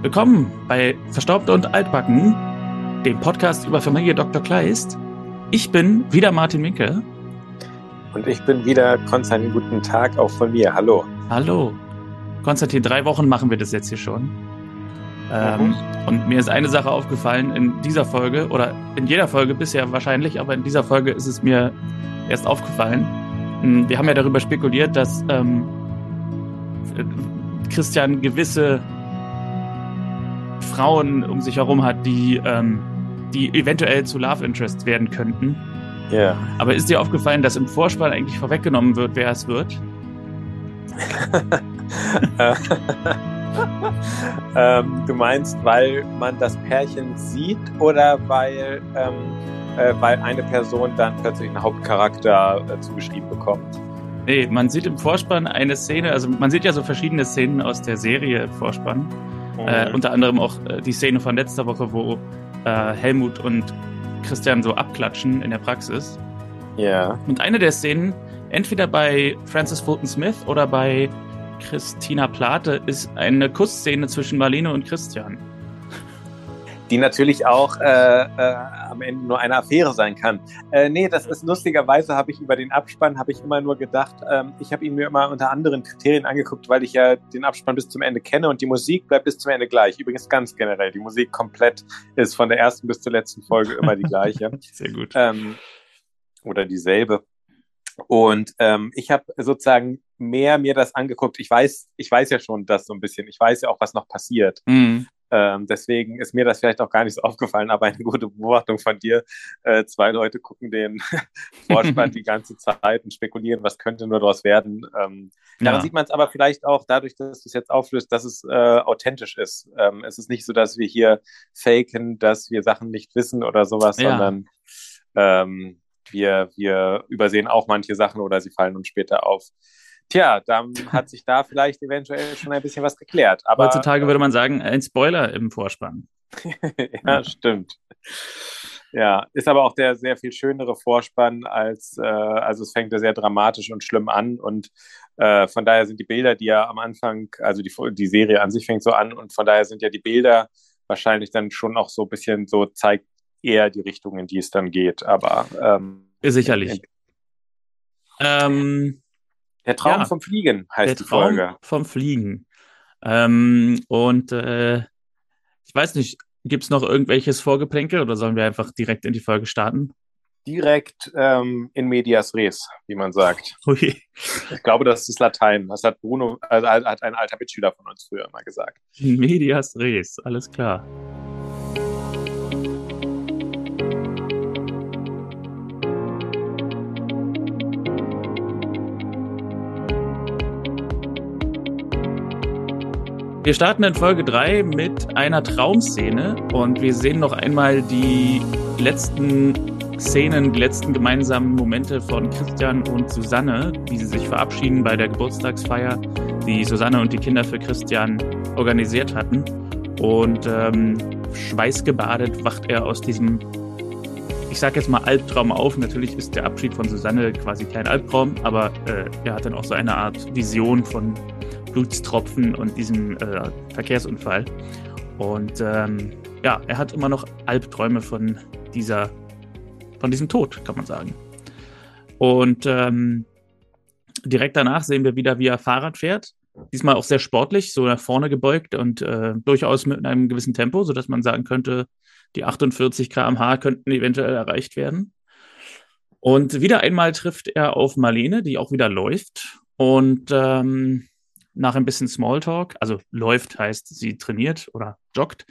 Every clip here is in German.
Willkommen bei Verstaubt und Altbacken, dem Podcast über Familie Dr. Kleist. Ich bin wieder Martin Minke. Und ich bin wieder Konstantin. Guten Tag auch von mir. Hallo. Hallo. Konstantin, drei Wochen machen wir das jetzt hier schon. Ähm, mhm. Und mir ist eine Sache aufgefallen in dieser Folge oder in jeder Folge bisher wahrscheinlich, aber in dieser Folge ist es mir erst aufgefallen. Hm, wir haben ja darüber spekuliert, dass ähm, Christian gewisse Frauen um sich herum hat, die, ähm, die eventuell zu Love Interest werden könnten. Ja. Yeah. Aber ist dir aufgefallen, dass im Vorspann eigentlich vorweggenommen wird, wer es wird? ähm, du meinst, weil man das Pärchen sieht oder weil, ähm, äh, weil eine Person dann plötzlich einen Hauptcharakter äh, zugeschrieben bekommt? Nee, man sieht im Vorspann eine Szene, also man sieht ja so verschiedene Szenen aus der Serie im Vorspann. Äh, unter anderem auch äh, die Szene von letzter Woche, wo äh, Helmut und Christian so abklatschen in der Praxis. Ja. Und eine der Szenen, entweder bei Francis Fulton Smith oder bei Christina Plate, ist eine Kussszene zwischen Marlene und Christian die natürlich auch äh, äh, am Ende nur eine Affäre sein kann. Äh, nee, das ist lustigerweise, habe ich über den Abspann, habe ich immer nur gedacht, ähm, ich habe ihn mir immer unter anderen Kriterien angeguckt, weil ich ja den Abspann bis zum Ende kenne und die Musik bleibt bis zum Ende gleich. Übrigens ganz generell, die Musik komplett ist von der ersten bis zur letzten Folge immer die gleiche. Sehr gut. Ähm, oder dieselbe. Und ähm, ich habe sozusagen mehr mir das angeguckt. Ich weiß, ich weiß ja schon das so ein bisschen. Ich weiß ja auch, was noch passiert. Mhm. Ähm, deswegen ist mir das vielleicht auch gar nicht so aufgefallen, aber eine gute Beobachtung von dir. Äh, zwei Leute gucken den Vorspann die ganze Zeit und spekulieren, was könnte nur daraus werden. Ähm, ja. Daran sieht man es aber vielleicht auch dadurch, dass du es jetzt auflöst, dass es äh, authentisch ist. Ähm, es ist nicht so, dass wir hier faken, dass wir Sachen nicht wissen oder sowas, ja. sondern ähm, wir, wir übersehen auch manche Sachen oder sie fallen uns später auf. Tja, dann hat sich da vielleicht eventuell schon ein bisschen was geklärt. Aber, Heutzutage würde man sagen, ein Spoiler im Vorspann. ja, stimmt. Ja, ist aber auch der sehr viel schönere Vorspann als, äh, also es fängt ja sehr dramatisch und schlimm an und äh, von daher sind die Bilder, die ja am Anfang, also die, die Serie an sich fängt so an und von daher sind ja die Bilder wahrscheinlich dann schon auch so ein bisschen so, zeigt eher die Richtung, in die es dann geht, aber ähm, sicherlich. Ähm, der Traum ja, vom Fliegen heißt der die Traum Folge. Vom Fliegen. Ähm, und äh, ich weiß nicht, gibt es noch irgendwelches Vorgeplänkel oder sollen wir einfach direkt in die Folge starten? Direkt ähm, in medias res, wie man sagt. Okay. Ich glaube, das ist Latein. Das hat Bruno, also hat ein alter Mitschüler von uns früher mal gesagt. Medias res, alles klar. Wir starten in Folge 3 mit einer Traumszene und wir sehen noch einmal die letzten Szenen, die letzten gemeinsamen Momente von Christian und Susanne, wie sie sich verabschieden bei der Geburtstagsfeier, die Susanne und die Kinder für Christian organisiert hatten. Und ähm, schweißgebadet wacht er aus diesem, ich sag jetzt mal Albtraum auf. Natürlich ist der Abschied von Susanne quasi kein Albtraum, aber äh, er hat dann auch so eine Art Vision von Blutstropfen und diesem äh, Verkehrsunfall. Und ähm, ja, er hat immer noch Albträume von dieser, von diesem Tod, kann man sagen. Und ähm, direkt danach sehen wir wieder, wie er Fahrrad fährt. Diesmal auch sehr sportlich, so nach vorne gebeugt und äh, durchaus mit einem gewissen Tempo, sodass man sagen könnte, die 48 km/h könnten eventuell erreicht werden. Und wieder einmal trifft er auf Marlene, die auch wieder läuft. Und ähm, nach ein bisschen Smalltalk, also läuft heißt, sie trainiert oder joggt.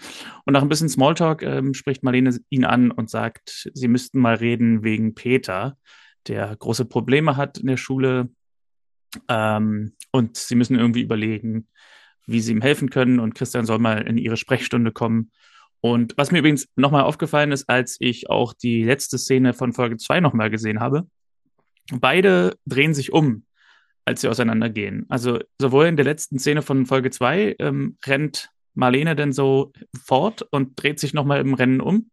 Und nach ein bisschen Smalltalk ähm, spricht Marlene ihn an und sagt, sie müssten mal reden wegen Peter, der große Probleme hat in der Schule. Ähm, und sie müssen irgendwie überlegen, wie sie ihm helfen können. Und Christian soll mal in ihre Sprechstunde kommen. Und was mir übrigens nochmal aufgefallen ist, als ich auch die letzte Szene von Folge 2 nochmal gesehen habe, beide drehen sich um als sie auseinandergehen. Also sowohl in der letzten Szene von Folge 2 ähm, rennt Marlene dann so fort und dreht sich nochmal im Rennen um.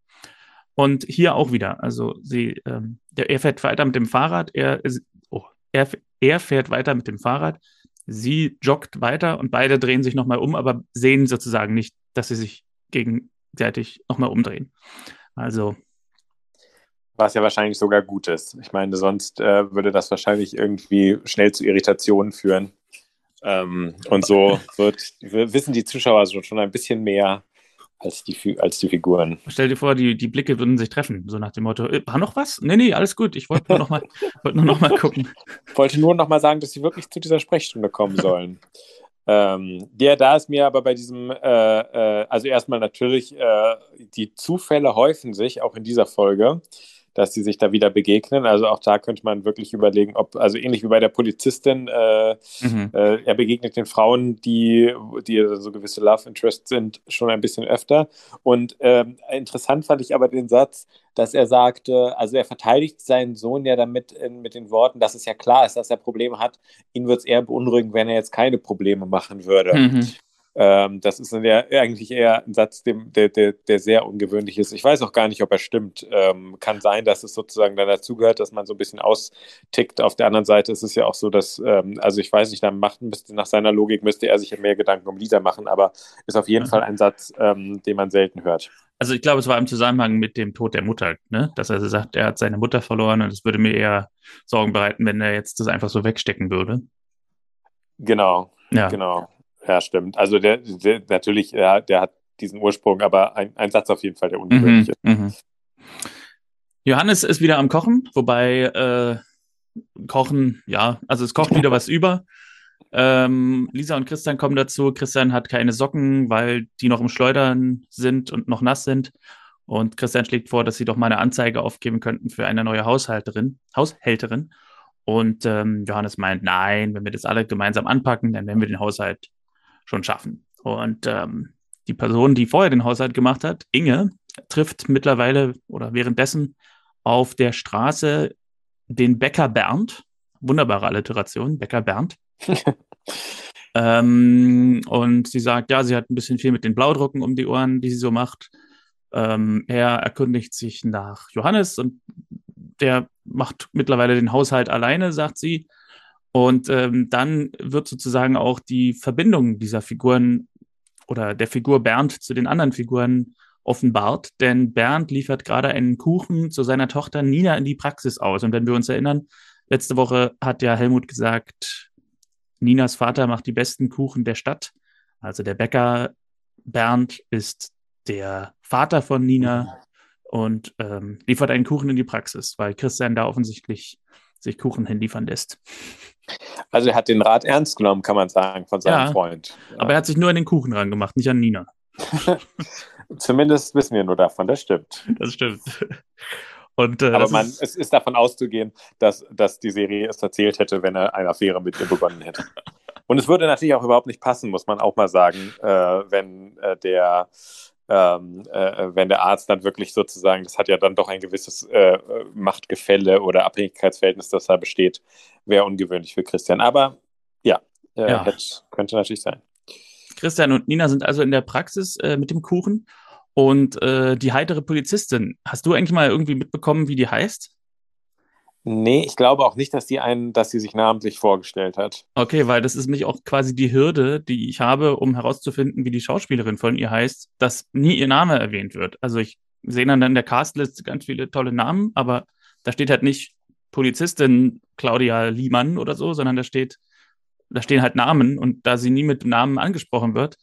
Und hier auch wieder. Also sie, ähm, der, er fährt weiter mit dem Fahrrad, er, oh, er, er fährt weiter mit dem Fahrrad, Sie joggt weiter und beide drehen sich nochmal um, aber sehen sozusagen nicht, dass sie sich gegenseitig nochmal umdrehen. Also. Was ja wahrscheinlich sogar gut ist. Ich meine, sonst äh, würde das wahrscheinlich irgendwie schnell zu Irritationen führen. Ähm, und so wird, wissen die Zuschauer schon ein bisschen mehr als die, als die Figuren. Stell dir vor, die, die Blicke würden sich treffen, so nach dem Motto, äh, war noch was? Nee, nee, alles gut, ich wollte nur noch mal, wollte nur noch mal gucken. Ich wollte nur noch mal sagen, dass sie wirklich zu dieser Sprechstunde kommen sollen. ähm, der, da ist mir aber bei diesem, äh, äh, also erstmal natürlich, äh, die Zufälle häufen sich auch in dieser Folge dass sie sich da wieder begegnen. Also auch da könnte man wirklich überlegen, ob, also ähnlich wie bei der Polizistin, äh, mhm. äh, er begegnet den Frauen, die, die so gewisse Love Interests sind, schon ein bisschen öfter. Und ähm, interessant fand ich aber den Satz, dass er sagte, also er verteidigt seinen Sohn ja damit in, mit den Worten, dass es ja klar ist, dass er Probleme hat. Ihn würde es eher beunruhigen, wenn er jetzt keine Probleme machen würde. Mhm. Ähm, das ist ja eigentlich eher ein Satz, dem, der, der, der, sehr ungewöhnlich ist. Ich weiß auch gar nicht, ob er stimmt. Ähm, kann sein, dass es sozusagen dann dazugehört, dass man so ein bisschen austickt. Auf der anderen Seite ist es ja auch so, dass, ähm, also ich weiß nicht, dann macht, müsste, nach seiner Logik müsste er sich mehr Gedanken um Lisa machen, aber ist auf jeden mhm. Fall ein Satz, ähm, den man selten hört. Also ich glaube, es war im Zusammenhang mit dem Tod der Mutter, ne? dass er sagt, er hat seine Mutter verloren und es würde mir eher Sorgen bereiten, wenn er jetzt das einfach so wegstecken würde. Genau, ja. genau. Ja, stimmt. Also der, der natürlich, ja, der hat diesen Ursprung, aber ein, ein Satz auf jeden Fall, der mhm, ungewöhnlich ist. Mhm. Johannes ist wieder am Kochen, wobei äh, Kochen, ja, also es kocht wieder was über. Ähm, Lisa und Christian kommen dazu. Christian hat keine Socken, weil die noch im Schleudern sind und noch nass sind. Und Christian schlägt vor, dass sie doch mal eine Anzeige aufgeben könnten für eine neue Haushalterin, Haushälterin. Und ähm, Johannes meint, nein, wenn wir das alle gemeinsam anpacken, dann werden wir den Haushalt schon schaffen. Und ähm, die Person, die vorher den Haushalt gemacht hat, Inge, trifft mittlerweile oder währenddessen auf der Straße den Bäcker Bernd. Wunderbare Alliteration, Bäcker Bernd. ähm, und sie sagt, ja, sie hat ein bisschen viel mit den Blaudrucken um die Ohren, die sie so macht. Ähm, er erkundigt sich nach Johannes und der macht mittlerweile den Haushalt alleine, sagt sie. Und ähm, dann wird sozusagen auch die Verbindung dieser Figuren oder der Figur Bernd zu den anderen Figuren offenbart, denn Bernd liefert gerade einen Kuchen zu seiner Tochter Nina in die Praxis aus. Und wenn wir uns erinnern, letzte Woche hat ja Helmut gesagt, Ninas Vater macht die besten Kuchen der Stadt. Also der Bäcker Bernd ist der Vater von Nina und ähm, liefert einen Kuchen in die Praxis, weil Christian da offensichtlich sich Kuchen hinliefern lässt. Also er hat den Rat ernst genommen, kann man sagen, von seinem ja, Freund. Ja. Aber er hat sich nur an den Kuchen rangemacht, nicht an Nina. Zumindest wissen wir nur davon, das stimmt. Das stimmt. Und, äh, Aber man, ist, es ist davon auszugehen, dass, dass die Serie es erzählt hätte, wenn er eine Affäre mit ihr begonnen hätte. Und es würde natürlich auch überhaupt nicht passen, muss man auch mal sagen, äh, wenn äh, der ähm, äh, wenn der Arzt dann wirklich sozusagen, das hat ja dann doch ein gewisses äh, Machtgefälle oder Abhängigkeitsverhältnis, das da besteht, wäre ungewöhnlich für Christian. Aber ja, äh, ja. Hätte, könnte natürlich sein. Christian und Nina sind also in der Praxis äh, mit dem Kuchen und äh, die heitere Polizistin. Hast du eigentlich mal irgendwie mitbekommen, wie die heißt? Nee, ich glaube auch nicht, dass die einen, dass sie sich namentlich vorgestellt hat. Okay, weil das ist mich auch quasi die Hürde, die ich habe, um herauszufinden, wie die Schauspielerin von ihr heißt, dass nie ihr Name erwähnt wird. Also ich sehe dann in der Castliste ganz viele tolle Namen, aber da steht halt nicht Polizistin Claudia Liemann oder so, sondern da steht, da stehen halt Namen und da sie nie mit Namen angesprochen wird,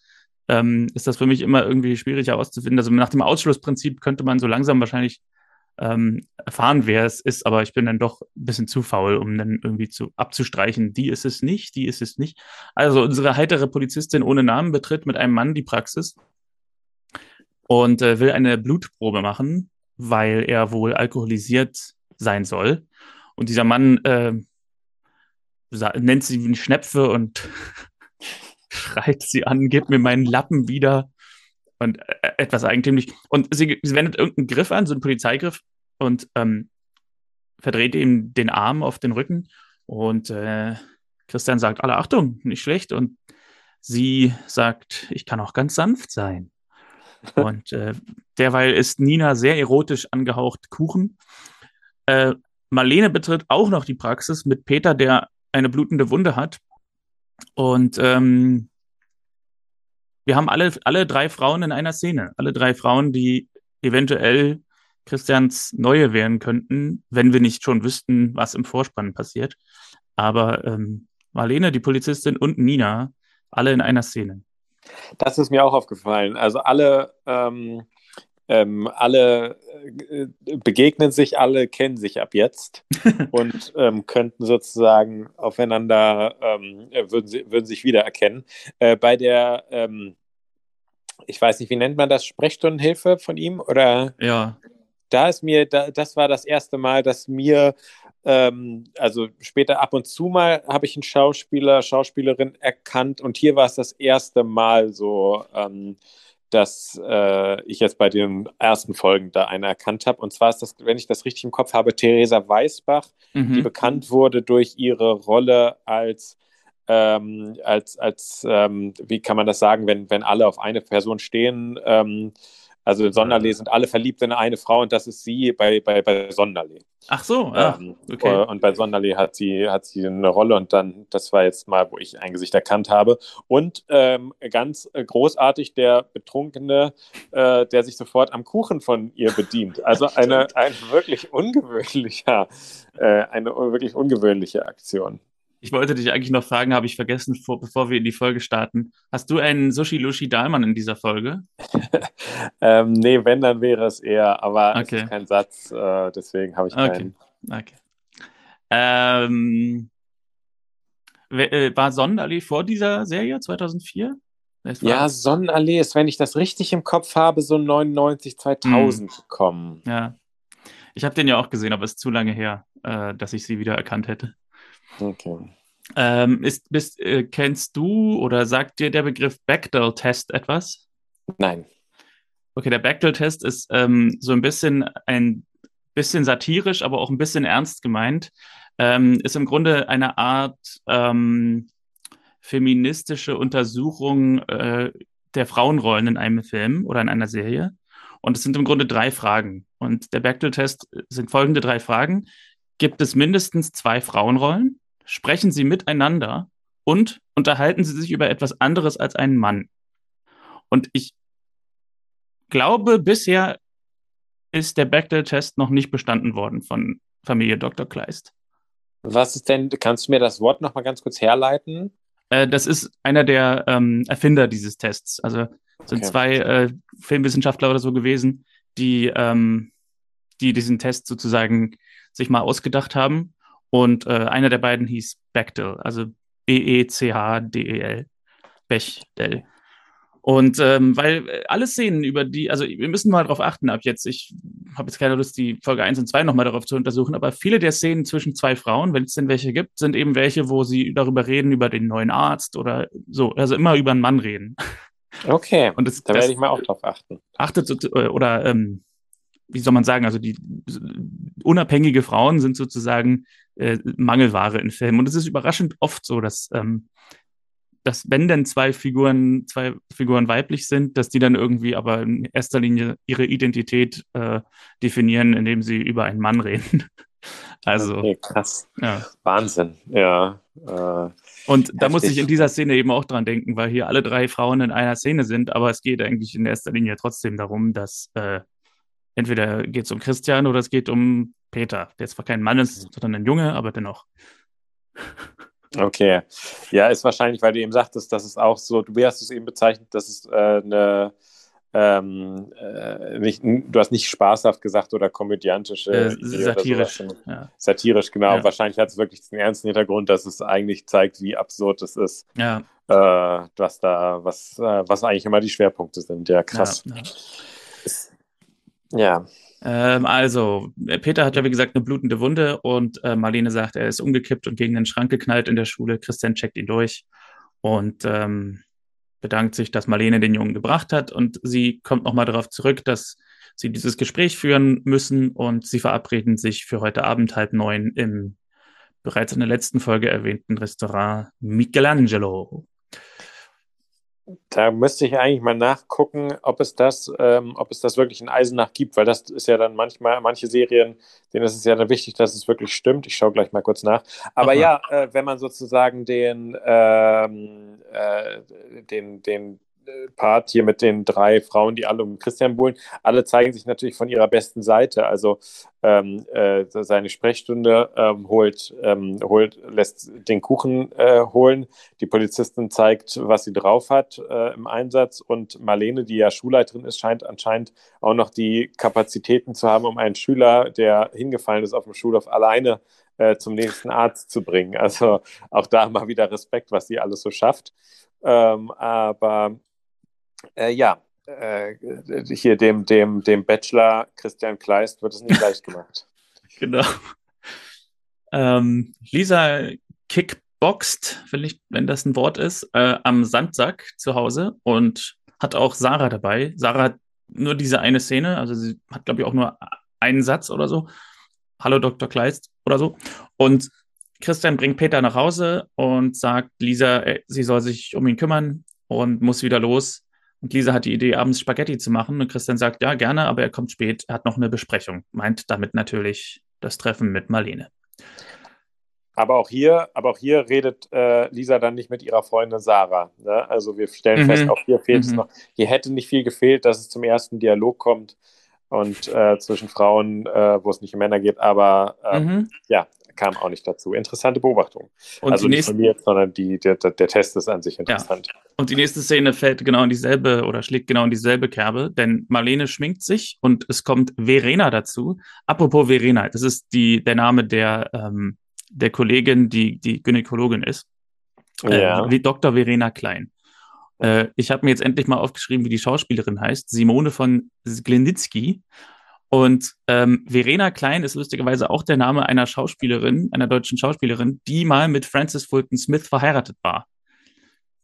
ähm, ist das für mich immer irgendwie schwierig herauszufinden. Also nach dem Ausschlussprinzip könnte man so langsam wahrscheinlich ähm, erfahren, wer es ist, aber ich bin dann doch ein bisschen zu faul, um dann irgendwie zu abzustreichen, die ist es nicht, die ist es nicht. Also unsere heitere Polizistin ohne Namen betritt mit einem Mann die Praxis und äh, will eine Blutprobe machen, weil er wohl alkoholisiert sein soll. Und dieser Mann äh, nennt sie wie Schnepfe und schreit sie an, gib mir meinen Lappen wieder und äh, etwas eigentümlich. Und sie, sie wendet irgendeinen Griff an, so einen Polizeigriff, und ähm, verdreht ihm den Arm auf den Rücken. Und äh, Christian sagt, alle Achtung, nicht schlecht. Und sie sagt, ich kann auch ganz sanft sein. und äh, derweil ist Nina sehr erotisch angehaucht Kuchen. Äh, Marlene betritt auch noch die Praxis mit Peter, der eine blutende Wunde hat. Und ähm, wir haben alle, alle drei Frauen in einer Szene. Alle drei Frauen, die eventuell Christians Neue werden könnten, wenn wir nicht schon wüssten, was im Vorspann passiert. Aber ähm, Marlene, die Polizistin und Nina, alle in einer Szene. Das ist mir auch aufgefallen. Also alle, ähm, ähm, alle äh, begegnen sich, alle kennen sich ab jetzt und ähm, könnten sozusagen aufeinander, ähm, würden, sie, würden sich wiedererkennen. Äh, bei der, ähm, ich weiß nicht, wie nennt man das, Sprechstundenhilfe von ihm? Oder? Ja. Da ist mir, da, das war das erste Mal, dass mir ähm, also später ab und zu mal habe ich einen Schauspieler, Schauspielerin erkannt und hier war es das erste Mal so, ähm, dass äh, ich jetzt bei den ersten Folgen da eine erkannt habe. Und zwar ist das, wenn ich das richtig im Kopf habe, Theresa Weißbach, mhm. die bekannt wurde durch ihre Rolle als ähm, als, als ähm, wie kann man das sagen, wenn, wenn alle auf eine Person stehen, ähm, also in Sonderlee sind alle verliebt in eine Frau und das ist sie bei, bei, bei Sonderlee. Ach so, ah, ähm, okay. Und bei Sonderlee hat sie, hat sie eine Rolle und dann, das war jetzt mal, wo ich ein Gesicht erkannt habe. Und ähm, ganz großartig der Betrunkene, äh, der sich sofort am Kuchen von ihr bedient. Also eine, eine wirklich ungewöhnliche, äh, eine wirklich ungewöhnliche Aktion. Ich wollte dich eigentlich noch fragen, habe ich vergessen, vor, bevor wir in die Folge starten. Hast du einen Sushi Lushi Dahlmann in dieser Folge? ähm, nee, wenn, dann wäre es eher, aber okay. es ist kein Satz, äh, deswegen habe ich okay. keinen. Okay. Ähm, äh, war Sonnenallee vor dieser Serie 2004? Ja, Sonnenallee ist, wenn ich das richtig im Kopf habe, so 99, 2000 hm. gekommen. Ja. Ich habe den ja auch gesehen, aber es ist zu lange her, äh, dass ich sie wieder erkannt hätte. Okay. Ähm, ist, bist, äh, kennst du oder sagt dir der Begriff Bechdel-Test etwas? Nein. Okay, der Bechdel-Test ist ähm, so ein bisschen ein bisschen satirisch, aber auch ein bisschen ernst gemeint. Ähm, ist im Grunde eine Art ähm, feministische Untersuchung äh, der Frauenrollen in einem Film oder in einer Serie. Und es sind im Grunde drei Fragen. Und der Bechdel-Test sind folgende drei Fragen. Gibt es mindestens zwei Frauenrollen? Sprechen sie miteinander und unterhalten sie sich über etwas anderes als einen Mann. Und ich glaube, bisher ist der Bechdel-Test noch nicht bestanden worden von Familie Dr. Kleist. Was ist denn, kannst du mir das Wort noch mal ganz kurz herleiten? Äh, das ist einer der ähm, Erfinder dieses Tests. Also sind okay. zwei äh, Filmwissenschaftler oder so gewesen, die, ähm, die diesen Test sozusagen sich mal ausgedacht haben und äh, einer der beiden hieß Bechdel, also B-E-C-H-D-E-L. Bechdel. Und ähm, weil äh, alle Szenen über die, also wir müssen mal darauf achten ab jetzt, ich habe jetzt keine Lust, die Folge 1 und 2 nochmal darauf zu untersuchen, aber viele der Szenen zwischen zwei Frauen, wenn es denn welche gibt, sind eben welche, wo sie darüber reden, über den neuen Arzt oder so, also immer über einen Mann reden. Okay, und das, da werde ich mal auch drauf achten. Achtet äh, oder ähm, wie soll man sagen, also die unabhängige Frauen sind sozusagen äh, Mangelware in Filmen. Und es ist überraschend oft so, dass, ähm, dass wenn denn zwei Figuren, zwei Figuren weiblich sind, dass die dann irgendwie aber in erster Linie ihre Identität äh, definieren, indem sie über einen Mann reden. also okay, krass. Ja. Wahnsinn, ja. Äh, und da heftig. muss ich in dieser Szene eben auch dran denken, weil hier alle drei Frauen in einer Szene sind, aber es geht eigentlich in erster Linie trotzdem darum, dass äh, entweder geht es um Christian oder es geht um Peter, der zwar kein Mann ist, mhm. sondern ein Junge, aber dennoch. Okay. Ja, ist wahrscheinlich, weil du eben sagtest, dass es auch so, du hast es eben bezeichnet, dass es äh, eine ähm, äh, nicht, du hast nicht spaßhaft gesagt oder komödiantische. Äh, satirisch. So, ja. Satirisch, genau. Ja. Wahrscheinlich hat es wirklich den ernsten Hintergrund, dass es eigentlich zeigt, wie absurd es ist. Ja. Äh, was da, was, äh, was eigentlich immer die Schwerpunkte sind. Ja, krass. Ja, ja. Ähm, also, äh, Peter hat ja wie gesagt eine blutende Wunde und äh, Marlene sagt, er ist umgekippt und gegen den Schrank geknallt in der Schule. Christian checkt ihn durch und ähm, bedankt sich, dass Marlene den Jungen gebracht hat und sie kommt nochmal darauf zurück, dass sie dieses Gespräch führen müssen und sie verabreden sich für heute Abend halb neun im bereits in der letzten Folge erwähnten Restaurant Michelangelo. Da müsste ich eigentlich mal nachgucken, ob es das, ähm, ob es das wirklich in Eisenach gibt, weil das ist ja dann manchmal, manche Serien, denen ist es ja dann wichtig, dass es wirklich stimmt. Ich schaue gleich mal kurz nach. Aber Aha. ja, äh, wenn man sozusagen den, ähm, äh, den, den Part hier mit den drei Frauen, die alle um Christian buhlen, alle zeigen sich natürlich von ihrer besten Seite. Also ähm, äh, seine Sprechstunde ähm, holt, ähm, holt, lässt den Kuchen äh, holen. Die Polizistin zeigt, was sie drauf hat äh, im Einsatz. Und Marlene, die ja Schulleiterin ist, scheint anscheinend auch noch die Kapazitäten zu haben, um einen Schüler, der hingefallen ist auf dem Schulhof, alleine äh, zum nächsten Arzt zu bringen. Also auch da mal wieder Respekt, was sie alles so schafft. Ähm, aber äh, ja, äh, hier dem, dem, dem Bachelor Christian Kleist wird es nicht leicht gemacht. genau. Ähm, Lisa kickboxt, wenn, ich, wenn das ein Wort ist, äh, am Sandsack zu Hause und hat auch Sarah dabei. Sarah hat nur diese eine Szene, also sie hat, glaube ich, auch nur einen Satz oder so. Hallo Dr. Kleist oder so. Und Christian bringt Peter nach Hause und sagt Lisa, ey, sie soll sich um ihn kümmern und muss wieder los. Und Lisa hat die Idee, abends Spaghetti zu machen. Und Christian sagt, ja, gerne, aber er kommt spät. Er hat noch eine Besprechung. Meint damit natürlich das Treffen mit Marlene. Aber auch hier, aber auch hier redet äh, Lisa dann nicht mit ihrer Freundin Sarah. Ne? Also wir stellen mhm. fest, auch hier fehlt mhm. es noch. Hier hätte nicht viel gefehlt, dass es zum ersten Dialog kommt und äh, zwischen Frauen, äh, wo es nicht um Männer geht. Aber ähm, mhm. ja, kam auch nicht dazu. Interessante Beobachtung. Und also nicht nächste, von mir, sondern die, der, der Test ist an sich interessant. Ja. Und die nächste Szene fällt genau in dieselbe oder schlägt genau in dieselbe Kerbe, denn Marlene schminkt sich und es kommt Verena dazu. Apropos Verena, das ist die, der Name der, ähm, der Kollegin, die die Gynäkologin ist. Äh, ja. Wie Dr. Verena Klein. Äh, ich habe mir jetzt endlich mal aufgeschrieben, wie die Schauspielerin heißt. Simone von Glenitzky. Und ähm, Verena Klein ist lustigerweise auch der Name einer Schauspielerin, einer deutschen Schauspielerin, die mal mit Francis Fulton Smith verheiratet war.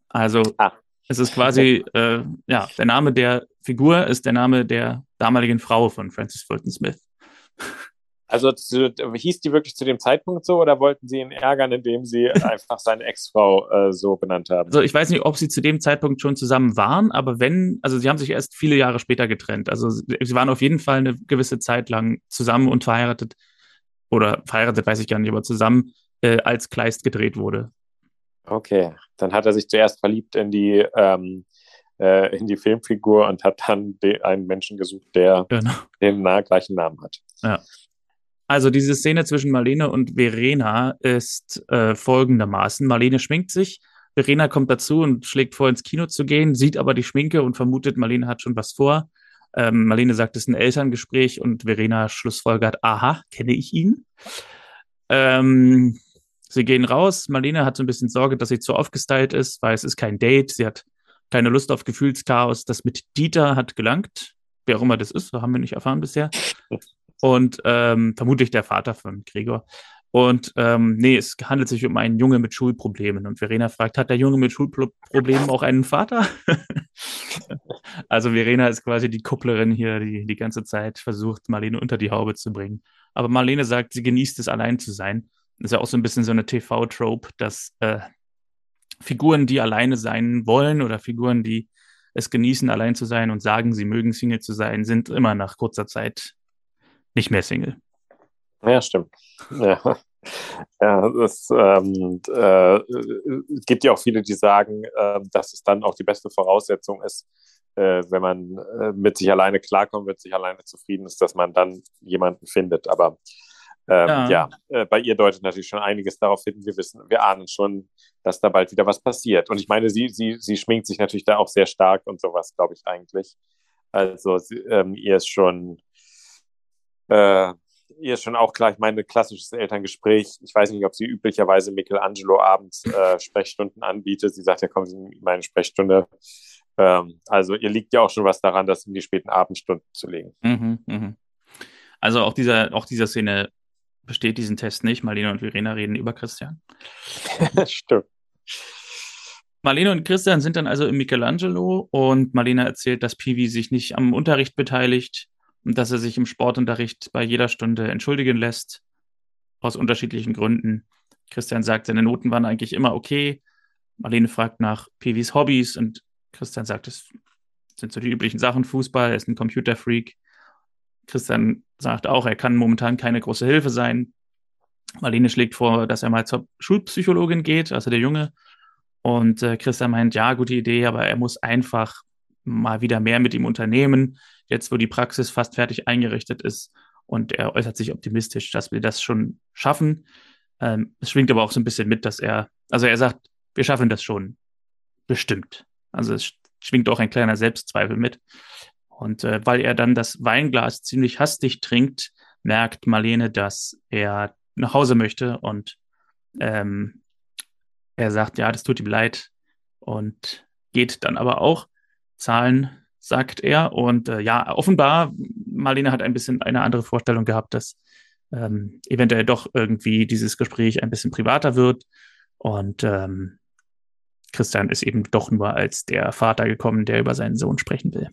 Also ah. es ist quasi, äh, ja, der Name der Figur ist der Name der damaligen Frau von Francis Fulton Smith. Also zu, hieß die wirklich zu dem Zeitpunkt so oder wollten sie ihn ärgern, indem sie einfach seine Ex-Frau äh, so benannt haben? Also ich weiß nicht, ob sie zu dem Zeitpunkt schon zusammen waren, aber wenn, also sie haben sich erst viele Jahre später getrennt. Also sie waren auf jeden Fall eine gewisse Zeit lang zusammen und verheiratet oder verheiratet, weiß ich gar nicht, aber zusammen, äh, als Kleist gedreht wurde. Okay, dann hat er sich zuerst verliebt in die ähm, äh, in die Filmfigur und hat dann einen Menschen gesucht, der genau. den gleichen Namen hat. Ja. Also diese Szene zwischen Marlene und Verena ist äh, folgendermaßen. Marlene schminkt sich, Verena kommt dazu und schlägt vor, ins Kino zu gehen, sieht aber die Schminke und vermutet, Marlene hat schon was vor. Ähm, Marlene sagt, es ist ein Elterngespräch und Verena schlussfolgert, aha, kenne ich ihn. Ähm, sie gehen raus. Marlene hat so ein bisschen Sorge, dass sie zu aufgestylt ist, weil es ist kein Date. Sie hat keine Lust auf Gefühlschaos. Das mit Dieter hat gelangt. Wer auch immer das ist, haben wir nicht erfahren bisher und ähm, vermutlich der Vater von Gregor. Und ähm, nee, es handelt sich um einen Junge mit Schulproblemen. Und Verena fragt, hat der Junge mit Schulproblemen auch einen Vater? also Verena ist quasi die Kupplerin hier, die die ganze Zeit versucht, Marlene unter die Haube zu bringen. Aber Marlene sagt, sie genießt es, allein zu sein. Das ist ja auch so ein bisschen so eine TV-Trope, dass äh, Figuren, die alleine sein wollen oder Figuren, die es genießen, allein zu sein und sagen, sie mögen Single zu sein, sind immer nach kurzer Zeit nicht mehr Single. Ja, stimmt. Ja. Ja, es ähm, äh, gibt ja auch viele, die sagen, äh, dass es dann auch die beste Voraussetzung ist, äh, wenn man äh, mit sich alleine klarkommt, mit sich alleine zufrieden ist, dass man dann jemanden findet. Aber ähm, ja, ja äh, bei ihr deutet natürlich schon einiges darauf hin. Wir wissen, wir ahnen schon, dass da bald wieder was passiert. Und ich meine, sie, sie, sie schminkt sich natürlich da auch sehr stark und sowas, glaube ich eigentlich. Also sie, ähm, ihr ist schon äh, ihr ist schon auch klar, ich meine, klassisches Elterngespräch. Ich weiß nicht, ob sie üblicherweise Michelangelo abends äh, Sprechstunden anbietet. Sie sagt ja, kommen Sie in meine Sprechstunde. Ähm, also ihr liegt ja auch schon was daran, das in die späten Abendstunden zu legen. Mhm, mh. Also auch dieser, auch dieser Szene besteht diesen Test nicht. Marlene und Verena reden über Christian. Stimmt. Marlene und Christian sind dann also im Michelangelo und Marlene erzählt, dass Piwi sich nicht am Unterricht beteiligt und dass er sich im Sportunterricht bei jeder Stunde entschuldigen lässt, aus unterschiedlichen Gründen. Christian sagt, seine Noten waren eigentlich immer okay. Marlene fragt nach Piwis Hobbys und Christian sagt, es sind so die üblichen Sachen. Fußball, er ist ein Computerfreak. Christian sagt auch, er kann momentan keine große Hilfe sein. Marlene schlägt vor, dass er mal zur Schulpsychologin geht, also der Junge. Und äh, Christian meint, ja, gute Idee, aber er muss einfach mal wieder mehr mit ihm unternehmen, jetzt wo die Praxis fast fertig eingerichtet ist. Und er äußert sich optimistisch, dass wir das schon schaffen. Ähm, es schwingt aber auch so ein bisschen mit, dass er, also er sagt, wir schaffen das schon. Bestimmt. Also es schwingt auch ein kleiner Selbstzweifel mit. Und äh, weil er dann das Weinglas ziemlich hastig trinkt, merkt Marlene, dass er nach Hause möchte und ähm, er sagt, ja, das tut ihm leid und geht dann aber auch. Zahlen, sagt er. Und äh, ja, offenbar, Marlene hat ein bisschen eine andere Vorstellung gehabt, dass ähm, eventuell doch irgendwie dieses Gespräch ein bisschen privater wird. Und ähm, Christian ist eben doch nur als der Vater gekommen, der über seinen Sohn sprechen will.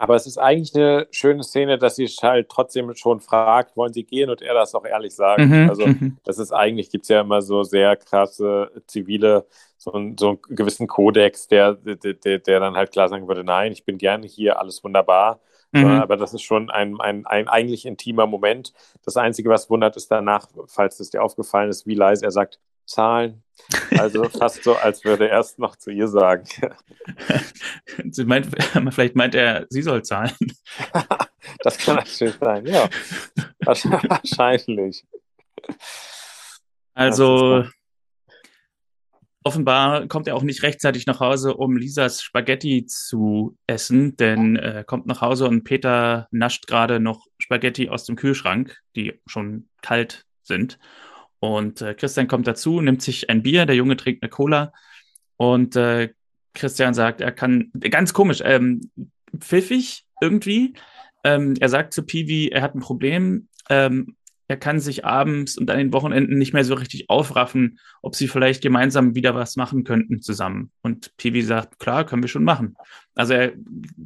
Aber es ist eigentlich eine schöne Szene, dass sie halt trotzdem schon fragt, wollen sie gehen und er das auch ehrlich sagt. Mhm. Also mhm. das ist eigentlich, gibt es ja immer so sehr krasse zivile, so, ein, so einen gewissen Kodex, der, der, der, der dann halt klar sagen würde, nein, ich bin gerne hier, alles wunderbar. Mhm. Aber das ist schon ein, ein, ein eigentlich intimer Moment. Das Einzige, was wundert, ist danach, falls es dir aufgefallen ist, wie leise er sagt, Zahlen. Also fast so, als würde er es noch zu ihr sagen. sie meint, vielleicht meint er, sie soll zahlen. das kann natürlich sein, ja. Wahrscheinlich. Also offenbar kommt er auch nicht rechtzeitig nach Hause, um Lisas Spaghetti zu essen, denn er äh, kommt nach Hause und Peter nascht gerade noch Spaghetti aus dem Kühlschrank, die schon kalt sind. Und äh, Christian kommt dazu, nimmt sich ein Bier, der Junge trinkt eine Cola und äh, Christian sagt, er kann, ganz komisch, ähm, pfiffig irgendwie. Ähm, er sagt zu Piwi, er hat ein Problem, ähm, er kann sich abends und an den Wochenenden nicht mehr so richtig aufraffen, ob sie vielleicht gemeinsam wieder was machen könnten zusammen. Und Piwi sagt, klar, können wir schon machen. Also er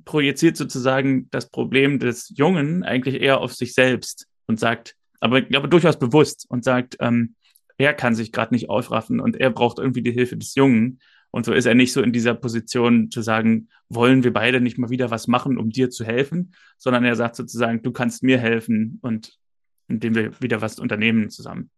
projiziert sozusagen das Problem des Jungen eigentlich eher auf sich selbst und sagt, aber, aber durchaus bewusst und sagt, ähm, er kann sich gerade nicht aufraffen und er braucht irgendwie die Hilfe des Jungen. Und so ist er nicht so in dieser Position zu sagen, wollen wir beide nicht mal wieder was machen, um dir zu helfen, sondern er sagt sozusagen, du kannst mir helfen und indem wir wieder was unternehmen zusammen.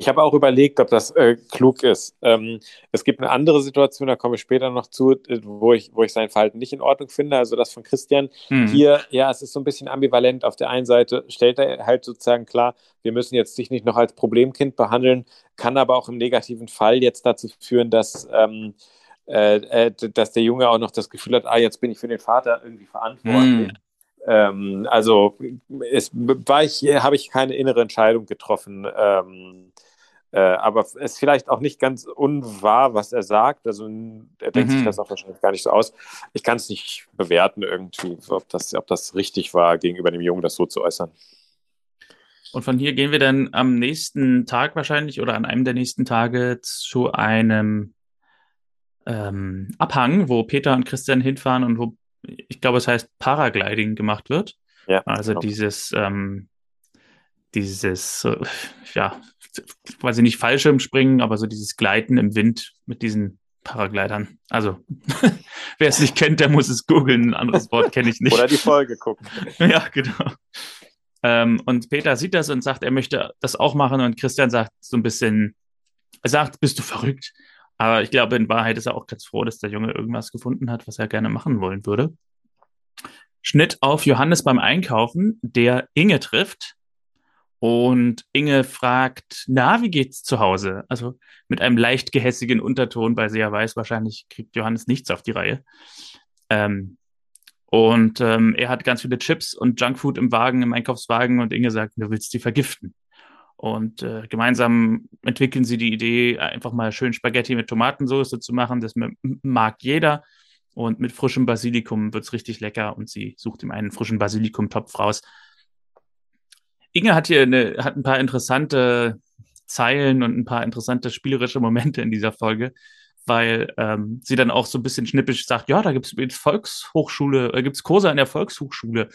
Ich habe auch überlegt, ob das äh, klug ist. Ähm, es gibt eine andere Situation, da komme ich später noch zu, äh, wo ich, wo ich sein Verhalten nicht in Ordnung finde. Also das von Christian. Hm. Hier, ja, es ist so ein bisschen ambivalent. Auf der einen Seite stellt er halt sozusagen klar, wir müssen jetzt dich nicht noch als Problemkind behandeln, kann aber auch im negativen Fall jetzt dazu führen, dass, ähm, äh, äh dass der Junge auch noch das Gefühl hat, ah, jetzt bin ich für den Vater irgendwie verantwortlich. Hm. Ähm, also es war ich, habe ich keine innere Entscheidung getroffen. Ähm, äh, aber es ist vielleicht auch nicht ganz unwahr, was er sagt. Also er denkt mhm. sich das auch wahrscheinlich gar nicht so aus. Ich kann es nicht bewerten irgendwie, ob das, ob das richtig war, gegenüber dem Jungen das so zu äußern. Und von hier gehen wir dann am nächsten Tag wahrscheinlich oder an einem der nächsten Tage zu einem ähm, Abhang, wo Peter und Christian hinfahren und wo, ich glaube, es heißt Paragliding gemacht wird. Ja, also genau. dieses, ähm, dieses, äh, ja, quasi nicht Fallschirmspringen, aber so dieses Gleiten im Wind mit diesen Paraglidern. Also, wer es nicht kennt, der muss es googeln. Ein anderes Wort kenne ich nicht. Oder die Folge gucken. ja, genau. Ähm, und Peter sieht das und sagt, er möchte das auch machen. Und Christian sagt so ein bisschen, er sagt, bist du verrückt? Aber ich glaube, in Wahrheit ist er auch ganz froh, dass der Junge irgendwas gefunden hat, was er gerne machen wollen würde. Schnitt auf Johannes beim Einkaufen, der Inge trifft und Inge fragt, na, wie geht's zu Hause? Also mit einem leicht gehässigen Unterton, weil sie ja weiß, wahrscheinlich kriegt Johannes nichts auf die Reihe. Ähm, und ähm, er hat ganz viele Chips und Junkfood im Wagen, im Einkaufswagen und Inge sagt, du willst die vergiften. Und äh, gemeinsam entwickeln sie die Idee, einfach mal schön Spaghetti mit Tomatensauce zu machen. Das mag jeder. Und mit frischem Basilikum wird's richtig lecker. Und sie sucht ihm einen frischen Basilikum-Topf raus. Inge hat hier eine, hat ein paar interessante Zeilen und ein paar interessante spielerische Momente in dieser Folge, weil ähm, sie dann auch so ein bisschen schnippisch sagt, ja, da gibt es Volkshochschule, da gibt es Kurse an der Volkshochschule.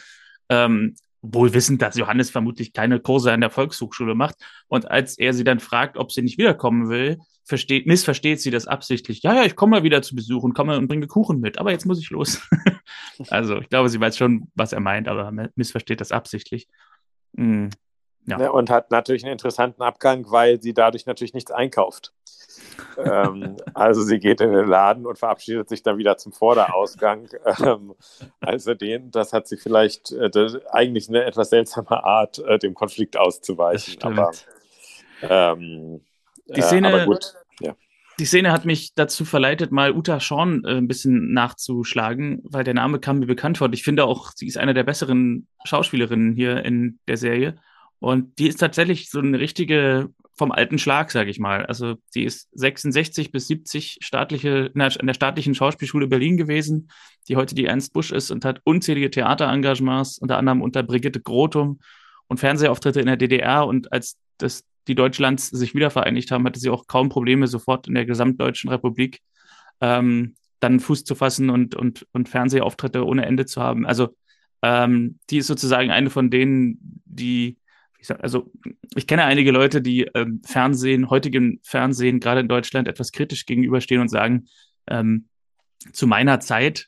Ähm, wohl wissend, dass Johannes vermutlich keine Kurse an der Volkshochschule macht. Und als er sie dann fragt, ob sie nicht wiederkommen will, versteht, missversteht sie das absichtlich. Ja, ja, ich komme mal wieder zu Besuch und komme und bringe Kuchen mit, aber jetzt muss ich los. also ich glaube, sie weiß schon, was er meint, aber missversteht das absichtlich. Mhm. Ja. Ne, und hat natürlich einen interessanten Abgang, weil sie dadurch natürlich nichts einkauft. ähm, also sie geht in den Laden und verabschiedet sich dann wieder zum Vorderausgang. Ähm, also den, das hat sie vielleicht äh, eigentlich eine etwas seltsame Art, äh, dem Konflikt auszuweichen. Aber ähm, die Szene, äh, aber gut, ja. Die Szene hat mich dazu verleitet, mal Uta Shawn äh, ein bisschen nachzuschlagen, weil der Name kam mir bekannt vor. Ich finde auch, sie ist eine der besseren Schauspielerinnen hier in der Serie. Und die ist tatsächlich so eine richtige vom alten Schlag, sage ich mal. Also sie ist 66 bis 70 staatliche, in der staatlichen Schauspielschule Berlin gewesen, die heute die Ernst Busch ist und hat unzählige Theaterengagements, unter anderem unter Brigitte Grotum und Fernsehauftritte in der DDR. Und als das, die Deutschlands sich wiedervereinigt haben, hatte sie auch kaum Probleme, sofort in der gesamtdeutschen Republik ähm, dann Fuß zu fassen und, und, und Fernsehauftritte ohne Ende zu haben. Also ähm, die ist sozusagen eine von denen, die ich sag, also ich kenne einige Leute, die ähm, Fernsehen, heutigem Fernsehen, gerade in Deutschland, etwas kritisch gegenüberstehen und sagen, ähm, zu meiner Zeit,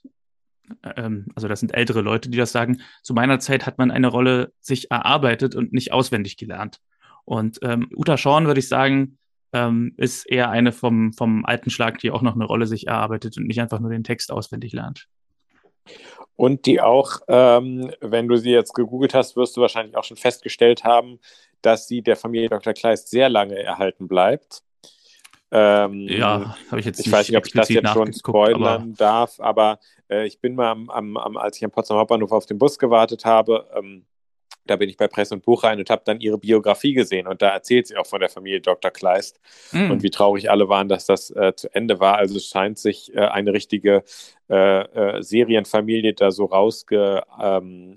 ähm, also das sind ältere Leute, die das sagen, zu meiner Zeit hat man eine Rolle sich erarbeitet und nicht auswendig gelernt. Und ähm, Uta Schorn, würde ich sagen, ähm, ist eher eine vom, vom alten Schlag, die auch noch eine Rolle sich erarbeitet und nicht einfach nur den Text auswendig lernt. Und die auch, ähm, wenn du sie jetzt gegoogelt hast, wirst du wahrscheinlich auch schon festgestellt haben, dass sie der Familie Dr. Kleist sehr lange erhalten bleibt. Ähm, ja, habe ich jetzt Ich weiß nicht, ob ich das jetzt schon spoilern aber... darf, aber äh, ich bin mal, am, am, am, als ich am Potsdamer Hauptbahnhof auf den Bus gewartet habe, ähm, da bin ich bei Presse und Buch rein und habe dann ihre Biografie gesehen und da erzählt sie auch von der Familie Dr. Kleist mm. und wie traurig alle waren, dass das äh, zu Ende war. Also es scheint sich äh, eine richtige äh, äh, Serienfamilie da so rausge, ähm,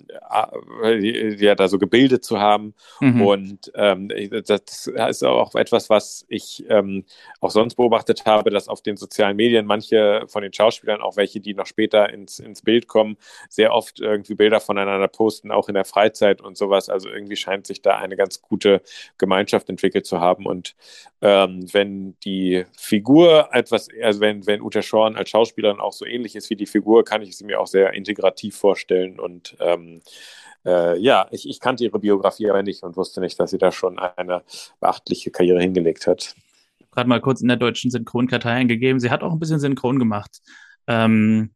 äh, ja, da so gebildet zu haben. Mhm. Und ähm, das ist auch etwas, was ich ähm, auch sonst beobachtet habe, dass auf den sozialen Medien manche von den Schauspielern, auch welche, die noch später ins, ins Bild kommen, sehr oft irgendwie Bilder voneinander posten, auch in der Freizeit und sowas. Also irgendwie scheint sich da eine ganz gute Gemeinschaft entwickelt zu haben. Und ähm, wenn die Figur etwas, also wenn, wenn Uta Schorn als Schauspielerin auch so ähnlich ist, wie die Figur, kann ich sie mir auch sehr integrativ vorstellen. Und ähm, äh, ja, ich, ich kannte ihre Biografie aber nicht und wusste nicht, dass sie da schon eine beachtliche Karriere hingelegt hat. Gerade mal kurz in der deutschen Synchronkartei eingegeben. Sie hat auch ein bisschen Synchron gemacht. Ähm,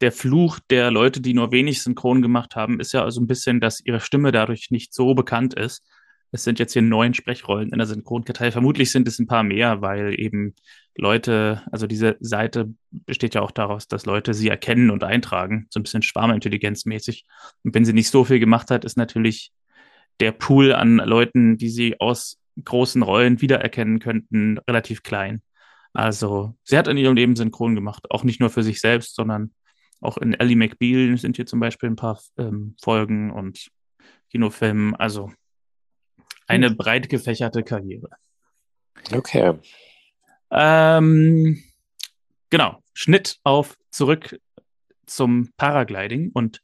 der Fluch der Leute, die nur wenig Synchron gemacht haben, ist ja also ein bisschen, dass ihre Stimme dadurch nicht so bekannt ist. Es sind jetzt hier neun Sprechrollen in der Synchronkartei. Vermutlich sind es ein paar mehr, weil eben Leute, also diese Seite besteht ja auch daraus, dass Leute sie erkennen und eintragen, so ein bisschen schwarmintelligenzmäßig. Und wenn sie nicht so viel gemacht hat, ist natürlich der Pool an Leuten, die sie aus großen Rollen wiedererkennen könnten, relativ klein. Also sie hat in ihrem Leben synchron gemacht, auch nicht nur für sich selbst, sondern auch in Ellie McBeal sind hier zum Beispiel ein paar ähm, Folgen und Kinofilmen. Also eine breit gefächerte Karriere. Okay. Ähm, genau, Schnitt auf zurück zum Paragliding und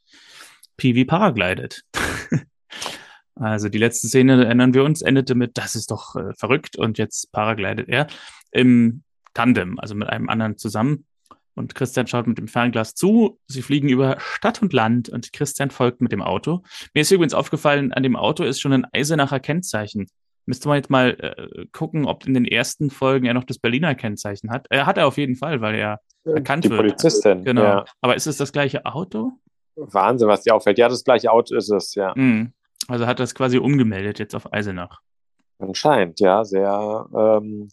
Peewee paraglidet. also die letzte Szene, erinnern wir uns, endete mit, das ist doch äh, verrückt und jetzt paraglidet er im Tandem, also mit einem anderen zusammen. Und Christian schaut mit dem Fernglas zu. Sie fliegen über Stadt und Land und Christian folgt mit dem Auto. Mir ist übrigens aufgefallen, an dem Auto ist schon ein Eisenacher Kennzeichen. Müsste man jetzt mal äh, gucken, ob in den ersten Folgen er noch das Berliner Kennzeichen hat. Er hat er auf jeden Fall, weil er erkannt die wird. Die Polizistin. Genau. Ja. Aber ist es das gleiche Auto? Wahnsinn, was dir auffällt. Ja, das gleiche Auto ist es, ja. Mhm. Also hat er es quasi umgemeldet jetzt auf Eisenach. Anscheinend, ja, sehr ähm,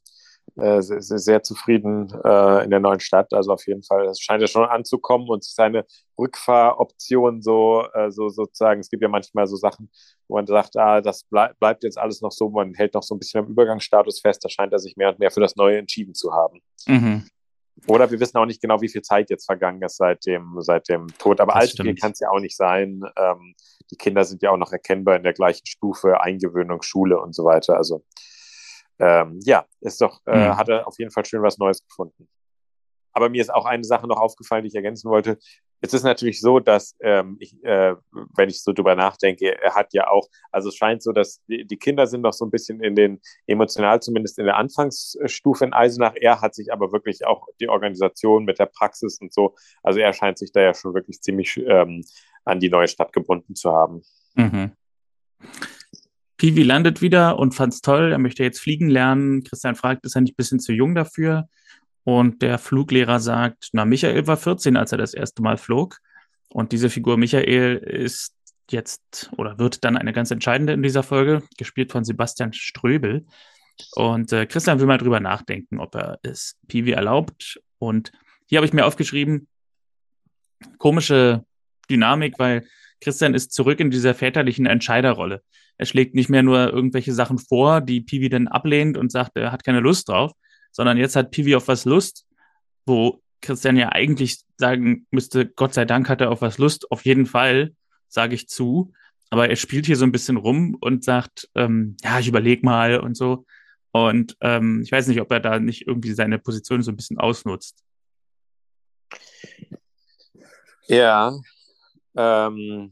äh, sehr, sehr, zufrieden äh, in der neuen Stadt. Also auf jeden Fall, es scheint ja schon anzukommen und seine Rückfahroption so, äh, so sozusagen, es gibt ja manchmal so Sachen, wo man sagt, ah, das bleib, bleibt jetzt alles noch so, man hält noch so ein bisschen am Übergangsstatus fest, da scheint er sich mehr und mehr für das Neue entschieden zu haben. Mhm. Oder wir wissen auch nicht genau, wie viel Zeit jetzt vergangen ist seit dem, seit dem Tod. Aber allzu viel kann es ja auch nicht sein. Ähm, die Kinder sind ja auch noch erkennbar in der gleichen Stufe, Eingewöhnung, Schule und so weiter. Also ähm, ja, ist doch, äh, mhm. hat er auf jeden Fall schön was Neues gefunden. Aber mir ist auch eine Sache noch aufgefallen, die ich ergänzen wollte. es ist natürlich so, dass ähm, ich, äh, wenn ich so drüber nachdenke, er hat ja auch, also es scheint so, dass die, die, Kinder sind noch so ein bisschen in den, emotional zumindest in der Anfangsstufe in Eisenach. Er hat sich aber wirklich auch die Organisation mit der Praxis und so, also er scheint sich da ja schon wirklich ziemlich ähm, an die neue Stadt gebunden zu haben. Mhm. Pivi landet wieder und fand es toll. Er möchte jetzt fliegen lernen. Christian fragt, ist er nicht ein bisschen zu jung dafür? Und der Fluglehrer sagt, na, Michael war 14, als er das erste Mal flog. Und diese Figur Michael ist jetzt oder wird dann eine ganz entscheidende in dieser Folge, gespielt von Sebastian Ströbel. Und äh, Christian will mal drüber nachdenken, ob er es Piwi erlaubt. Und hier habe ich mir aufgeschrieben, komische Dynamik, weil Christian ist zurück in dieser väterlichen Entscheiderrolle. Er schlägt nicht mehr nur irgendwelche Sachen vor, die Piwi dann ablehnt und sagt, er hat keine Lust drauf, sondern jetzt hat Piwi auf was Lust, wo Christian ja eigentlich sagen müsste, Gott sei Dank hat er auf was Lust, auf jeden Fall, sage ich zu. Aber er spielt hier so ein bisschen rum und sagt, ähm, ja, ich überleg mal und so. Und ähm, ich weiß nicht, ob er da nicht irgendwie seine Position so ein bisschen ausnutzt. Ja, ähm,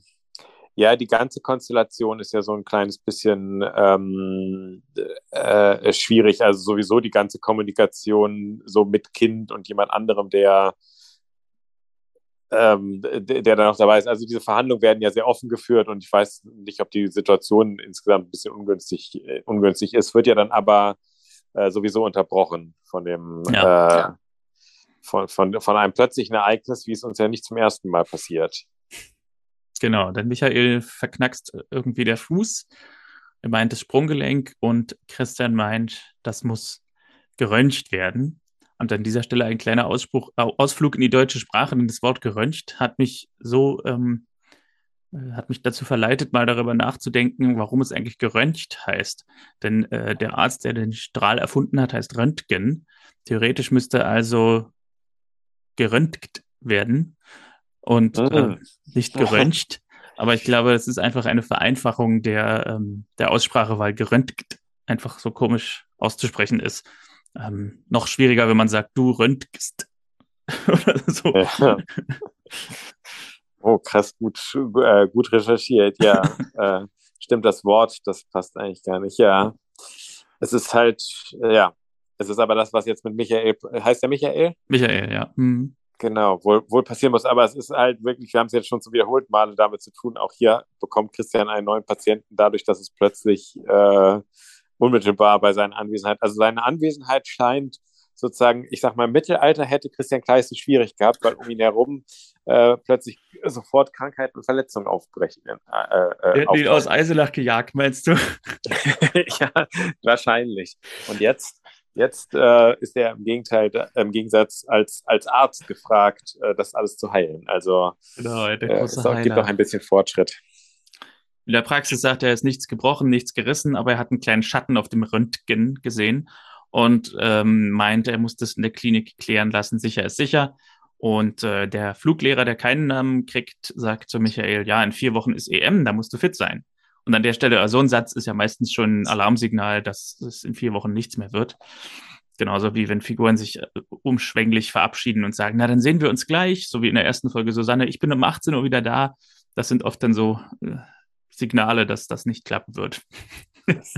ja, die ganze Konstellation ist ja so ein kleines bisschen ähm, äh, schwierig. Also sowieso die ganze Kommunikation so mit Kind und jemand anderem, der ähm, der, der da noch dabei ist. Also diese Verhandlungen werden ja sehr offen geführt und ich weiß nicht, ob die Situation insgesamt ein bisschen ungünstig, äh, ungünstig ist, wird ja dann aber äh, sowieso unterbrochen von dem ja. äh, von, von, von einem plötzlichen Ereignis, wie es uns ja nicht zum ersten Mal passiert. Genau, denn Michael verknackst irgendwie der Fuß. Er meint das Sprunggelenk und Christian meint, das muss geröntgt werden. Und an dieser Stelle ein kleiner Ausspruch, Ausflug in die deutsche Sprache, denn das Wort geröntgt hat mich so, ähm, äh, hat mich dazu verleitet, mal darüber nachzudenken, warum es eigentlich geröntgt heißt. Denn äh, der Arzt, der den Strahl erfunden hat, heißt Röntgen. Theoretisch müsste also geröntgt werden und äh, nicht geröntgt. Aber ich glaube, es ist einfach eine Vereinfachung der, ähm, der Aussprache, weil geröntgt einfach so komisch auszusprechen ist. Ähm, noch schwieriger, wenn man sagt, du röntgst. Oder so. Ja. Oh, krass, gut, äh, gut recherchiert, ja. äh, stimmt, das Wort, das passt eigentlich gar nicht, ja. Es ist halt, ja, es ist aber das, was jetzt mit Michael, heißt der Michael? Michael, ja. Mhm. Genau, wohl, wohl passieren muss. Aber es ist halt wirklich, wir haben es jetzt schon zu wiederholt Male damit zu tun. Auch hier bekommt Christian einen neuen Patienten dadurch, dass es plötzlich äh, unmittelbar bei seiner Anwesenheit, also seine Anwesenheit scheint sozusagen, ich sag mal, im Mittelalter hätte Christian Kleist es schwierig gehabt, weil um ihn herum äh, plötzlich sofort Krankheiten und Verletzungen aufbrechen. Äh, äh, ihn aus Eiselach gejagt, meinst du? ja, wahrscheinlich. Und jetzt Jetzt äh, ist er im Gegenteil, im Gegensatz als, als Arzt gefragt, äh, das alles zu heilen. Also genau, äh, es gibt noch ein bisschen Fortschritt. In der Praxis sagt er, er ist nichts gebrochen, nichts gerissen, aber er hat einen kleinen Schatten auf dem Röntgen gesehen und ähm, meint, er muss das in der Klinik klären lassen. Sicher ist sicher. Und äh, der Fluglehrer, der keinen Namen kriegt, sagt zu Michael, ja, in vier Wochen ist EM, da musst du fit sein. Und an der Stelle, also so ein Satz ist ja meistens schon ein Alarmsignal, dass es in vier Wochen nichts mehr wird. Genauso wie wenn Figuren sich äh, umschwänglich verabschieden und sagen, na, dann sehen wir uns gleich, so wie in der ersten Folge Susanne, ich bin um 18 Uhr wieder da. Das sind oft dann so äh, Signale, dass das nicht klappen wird.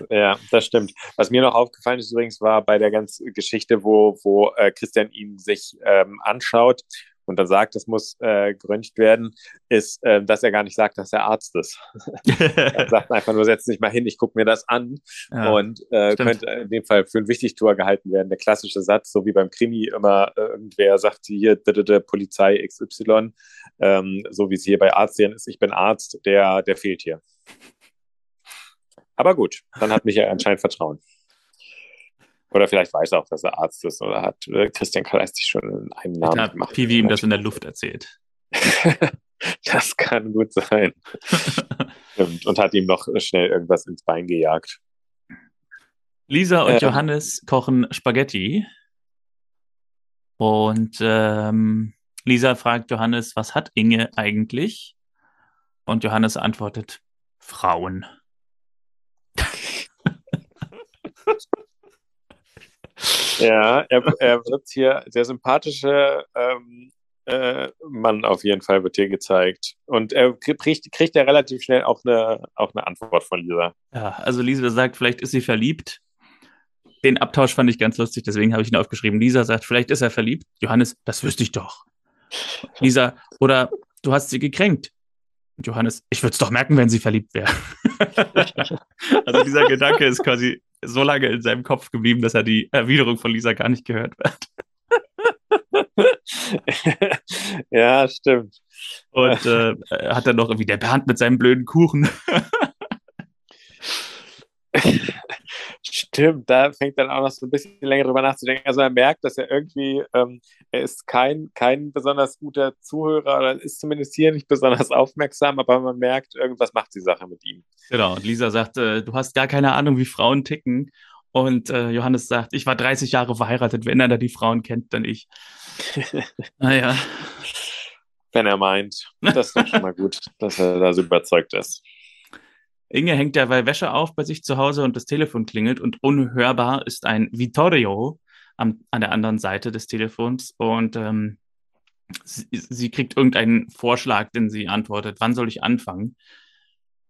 ja, das stimmt. Was mir noch aufgefallen ist übrigens, war bei der ganzen Geschichte, wo, wo äh, Christian ihn sich ähm, anschaut und dann sagt, es muss äh, geröntgt werden, ist, äh, dass er gar nicht sagt, dass er Arzt ist. er sagt einfach nur, setz dich mal hin, ich gucke mir das an ja, und äh, könnte in dem Fall für ein Wichtigtour gehalten werden. Der klassische Satz, so wie beim Krimi immer äh, irgendwer sagt hier, d Polizei XY, ähm, so wie es hier bei Arztien ist, ich bin Arzt, der, der fehlt hier. Aber gut, dann hat mich ja anscheinend Vertrauen. Oder vielleicht weiß er auch, dass er Arzt ist oder hat äh, Christian Kleist sich schon in einem Namen hat gemacht. Piwi ihm das in der Luft erzählt. das kann gut sein. und, und, hat ihm noch schnell irgendwas ins Bein gejagt. Lisa und ähm, Johannes kochen Spaghetti. Und ähm, Lisa fragt Johannes, was hat Inge eigentlich? Und Johannes antwortet, Frauen. Ja, er, er wird hier, der sympathische ähm, äh, Mann auf jeden Fall wird dir gezeigt. Und er kriegt, kriegt er relativ schnell auch eine, auch eine Antwort von Lisa. Ja, also Lisa sagt, vielleicht ist sie verliebt. Den Abtausch fand ich ganz lustig, deswegen habe ich ihn aufgeschrieben. Lisa sagt, vielleicht ist er verliebt. Johannes, das wüsste ich doch. Lisa, oder du hast sie gekränkt. Johannes, ich würde es doch merken, wenn sie verliebt wäre. also dieser Gedanke ist quasi so lange in seinem Kopf geblieben, dass er die Erwiderung von Lisa gar nicht gehört hat. ja, stimmt. Und äh, hat dann noch irgendwie der Bernd mit seinem blöden Kuchen. Stimmt, da fängt dann auch noch so ein bisschen länger drüber nachzudenken. Also er merkt, dass er irgendwie, ähm, er ist kein, kein besonders guter Zuhörer oder ist zumindest hier nicht besonders aufmerksam, aber man merkt, irgendwas macht die Sache mit ihm. Genau, und Lisa sagt, äh, du hast gar keine Ahnung, wie Frauen ticken. Und äh, Johannes sagt, ich war 30 Jahre verheiratet, wenn er da die Frauen kennt, dann ich. naja. Wenn er meint. Das ist doch schon mal gut, dass er da so überzeugt ist. Inge hängt derweil Wäsche auf bei sich zu Hause und das Telefon klingelt und unhörbar ist ein Vittorio am, an der anderen Seite des Telefons und ähm, sie, sie, kriegt irgendeinen Vorschlag, den sie antwortet, wann soll ich anfangen?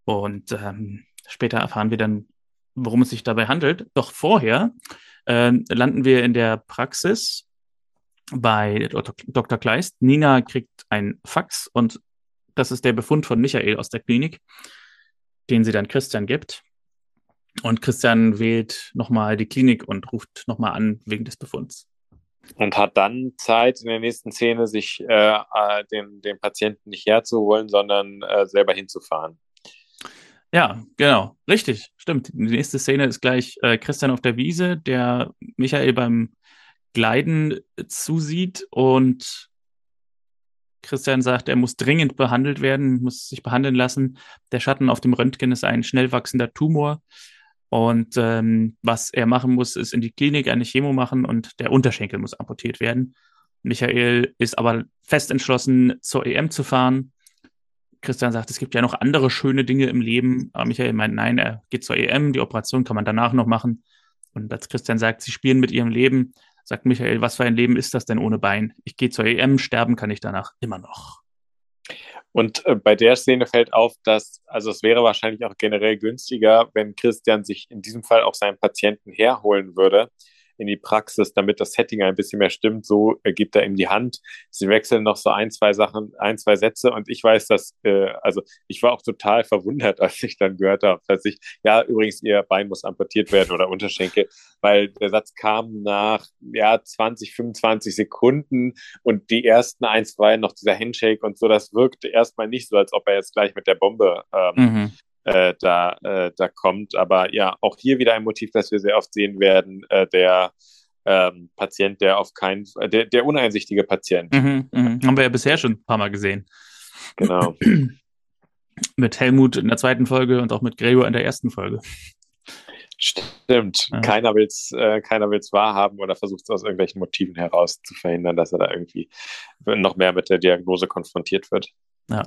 Und ähm, später erfahren wir dann, worum es sich dabei handelt. Doch vorher äh, landen wir in der Praxis bei Dr. Kleist. Nina kriegt ein Fax und das ist der Befund von Michael aus der Klinik den sie dann Christian gibt. Und Christian wählt nochmal die Klinik und ruft nochmal an wegen des Befunds. Und hat dann Zeit in der nächsten Szene, sich äh, äh, den, den Patienten nicht herzuholen, sondern äh, selber hinzufahren. Ja, genau. Richtig, stimmt. Die nächste Szene ist gleich äh, Christian auf der Wiese, der Michael beim Gleiten zusieht und Christian sagt, er muss dringend behandelt werden, muss sich behandeln lassen. Der Schatten auf dem Röntgen ist ein schnell wachsender Tumor. Und ähm, was er machen muss, ist in die Klinik eine Chemo machen und der Unterschenkel muss amputiert werden. Michael ist aber fest entschlossen, zur EM zu fahren. Christian sagt, es gibt ja noch andere schöne Dinge im Leben. Aber Michael meint, nein, er geht zur EM, die Operation kann man danach noch machen. Und als Christian sagt, sie spielen mit ihrem Leben, sagt Michael, was für ein Leben ist das denn ohne Bein? Ich gehe zur EM, sterben kann ich danach immer noch. Und äh, bei der Szene fällt auf, dass, also es wäre wahrscheinlich auch generell günstiger, wenn Christian sich in diesem Fall auch seinen Patienten herholen würde, in die Praxis, damit das Setting ein bisschen mehr stimmt. So äh, gibt er ihm die Hand. Sie wechseln noch so ein, zwei Sachen, ein, zwei Sätze und ich weiß, dass, äh, also ich war auch total verwundert, als ich dann gehört habe, dass ich, ja, übrigens, ihr Bein muss amputiert werden oder Unterschenkel, weil der Satz kam nach, ja, 20, 25 Sekunden und die ersten ein, zwei noch dieser Handshake und so, das wirkte erstmal nicht so, als ob er jetzt gleich mit der Bombe ähm, mhm äh, da, äh, da kommt. Aber ja, auch hier wieder ein Motiv, das wir sehr oft sehen werden, äh, der ähm, Patient, der auf keinen, der, der uneinsichtige Patient. Mhm, mh. Haben wir ja bisher schon ein paar Mal gesehen. Genau. mit Helmut in der zweiten Folge und auch mit Gregor in der ersten Folge. Stimmt. Ja. Keiner will es äh, keiner will's wahrhaben oder versucht es aus irgendwelchen Motiven heraus zu verhindern, dass er da irgendwie noch mehr mit der Diagnose konfrontiert wird. Ja.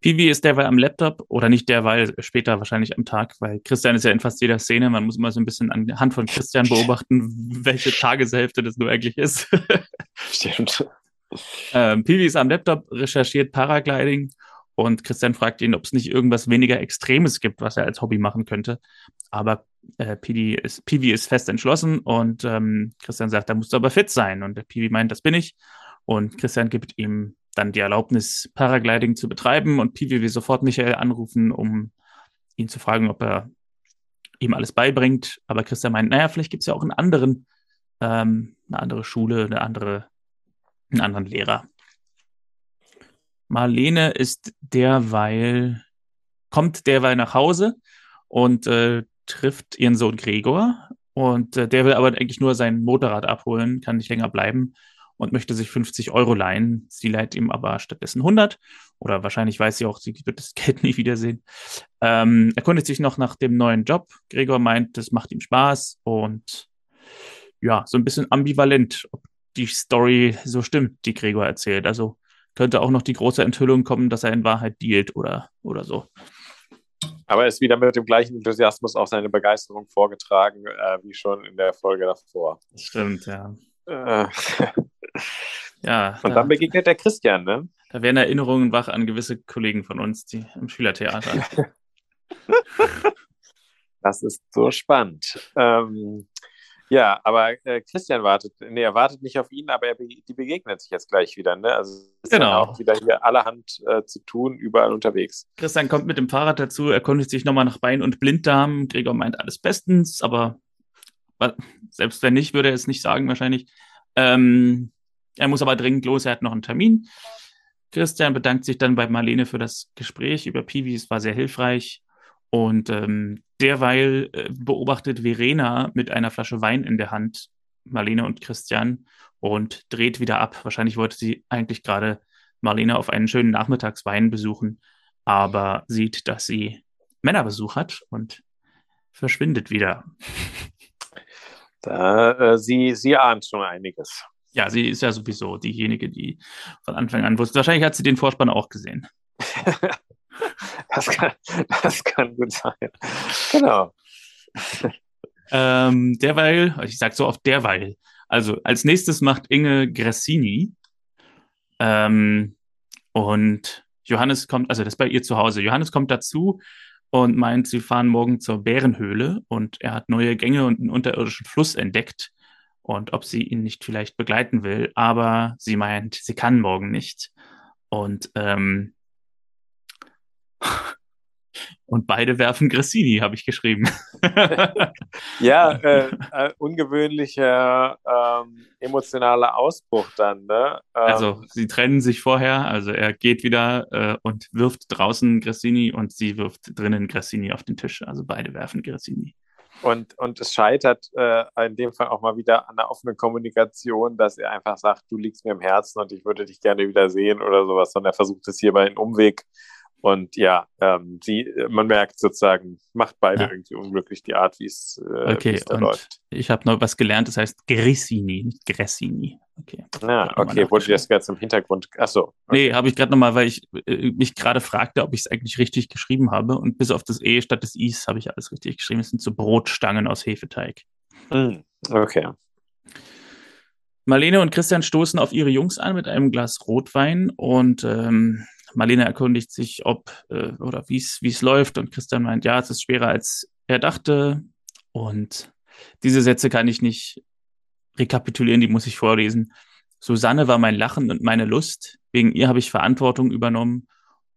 Pivi ist derweil am Laptop oder nicht derweil, später wahrscheinlich am Tag, weil Christian ist ja in fast jeder Szene. Man muss immer so ein bisschen anhand von Christian beobachten, welche Tageshälfte das nur eigentlich ist. Stimmt. Ähm, Pivi ist am Laptop, recherchiert Paragliding und Christian fragt ihn, ob es nicht irgendwas weniger Extremes gibt, was er als Hobby machen könnte. Aber äh, Pivi, ist, Pivi ist fest entschlossen und ähm, Christian sagt, da musst du aber fit sein. Und der Pivi meint, das bin ich. Und Christian gibt ihm dann die Erlaubnis, Paragliding zu betreiben und Pivi will sofort Michael anrufen, um ihn zu fragen, ob er ihm alles beibringt. Aber Christian meint, naja, vielleicht gibt es ja auch einen anderen, ähm, eine andere Schule, eine andere, einen anderen Lehrer. Marlene ist derweil, kommt derweil nach Hause und äh, trifft ihren Sohn Gregor. Und äh, der will aber eigentlich nur sein Motorrad abholen, kann nicht länger bleiben und möchte sich 50 Euro leihen. Sie leiht ihm aber stattdessen 100 oder wahrscheinlich weiß sie auch, sie wird das Geld nie wiedersehen. Ähm, erkundigt sich noch nach dem neuen Job. Gregor meint, das macht ihm Spaß und ja, so ein bisschen ambivalent, ob die Story so stimmt, die Gregor erzählt. Also könnte auch noch die große Enthüllung kommen, dass er in Wahrheit dealt oder, oder so. Aber er ist wieder mit dem gleichen Enthusiasmus auch seine Begeisterung vorgetragen, äh, wie schon in der Folge davor. Stimmt, ja. Äh, Ja. Und da, dann begegnet der Christian, ne? Da werden Erinnerungen wach an gewisse Kollegen von uns, die im Schülertheater. das ist so spannend. Ähm, ja, aber äh, Christian wartet, nee, er wartet nicht auf ihn, aber er, die begegnet sich jetzt gleich wieder, ne? Also ist genau. auch wieder hier allerhand äh, zu tun, überall unterwegs. Christian kommt mit dem Fahrrad dazu, erkundigt sich nochmal nach Bein- und Blinddarm. Gregor meint alles bestens, aber selbst wenn nicht, würde er es nicht sagen wahrscheinlich. Ähm, er muss aber dringend los, er hat noch einen Termin. Christian bedankt sich dann bei Marlene für das Gespräch über Piwi, es war sehr hilfreich. Und ähm, derweil äh, beobachtet Verena mit einer Flasche Wein in der Hand Marlene und Christian und dreht wieder ab. Wahrscheinlich wollte sie eigentlich gerade Marlene auf einen schönen Nachmittagswein besuchen, aber sieht, dass sie Männerbesuch hat und verschwindet wieder. Da, äh, sie, sie ahnt schon einiges. Ja, sie ist ja sowieso diejenige, die von Anfang an wusste. Wahrscheinlich hat sie den Vorspann auch gesehen. das, kann, das kann gut sein. Genau. Ähm, derweil, ich sag so oft derweil. Also als nächstes macht Inge Gressini. Ähm, und Johannes kommt, also das ist bei ihr zu Hause. Johannes kommt dazu und meint, sie fahren morgen zur Bärenhöhle und er hat neue Gänge und einen unterirdischen Fluss entdeckt und ob sie ihn nicht vielleicht begleiten will. Aber sie meint, sie kann morgen nicht. Und ähm, und beide werfen Grissini, habe ich geschrieben. ja, äh, äh, ungewöhnlicher ähm, emotionaler Ausbruch dann. Ne? Ähm, also sie trennen sich vorher, also er geht wieder äh, und wirft draußen Grissini und sie wirft drinnen Grissini auf den Tisch. Also beide werfen Grissini. Und, und es scheitert äh, in dem Fall auch mal wieder an der offenen Kommunikation, dass er einfach sagt, du liegst mir im Herzen und ich würde dich gerne wieder sehen oder sowas, sondern er versucht es hier bei einem Umweg und ja, ähm, sie, man merkt sozusagen, macht beide ja. irgendwie unglücklich die Art, wie es äh, okay, da und läuft. Ich habe noch was gelernt, das heißt Grissini, nicht Gressini. Okay. Ja, okay, wurde das jetzt im Hintergrund. Achso. Okay. Nee, habe ich gerade nochmal, weil ich äh, mich gerade fragte, ob ich es eigentlich richtig geschrieben habe. Und bis auf das E statt des Is habe ich alles richtig geschrieben. Es sind so Brotstangen aus Hefeteig. Mm, okay. Marlene und Christian stoßen auf ihre Jungs an mit einem Glas Rotwein und ähm, Marlene erkundigt sich, ob äh, oder wie es läuft und Christian meint, ja, es ist schwerer als er dachte und diese Sätze kann ich nicht rekapitulieren, die muss ich vorlesen. Susanne war mein Lachen und meine Lust. Wegen ihr habe ich Verantwortung übernommen.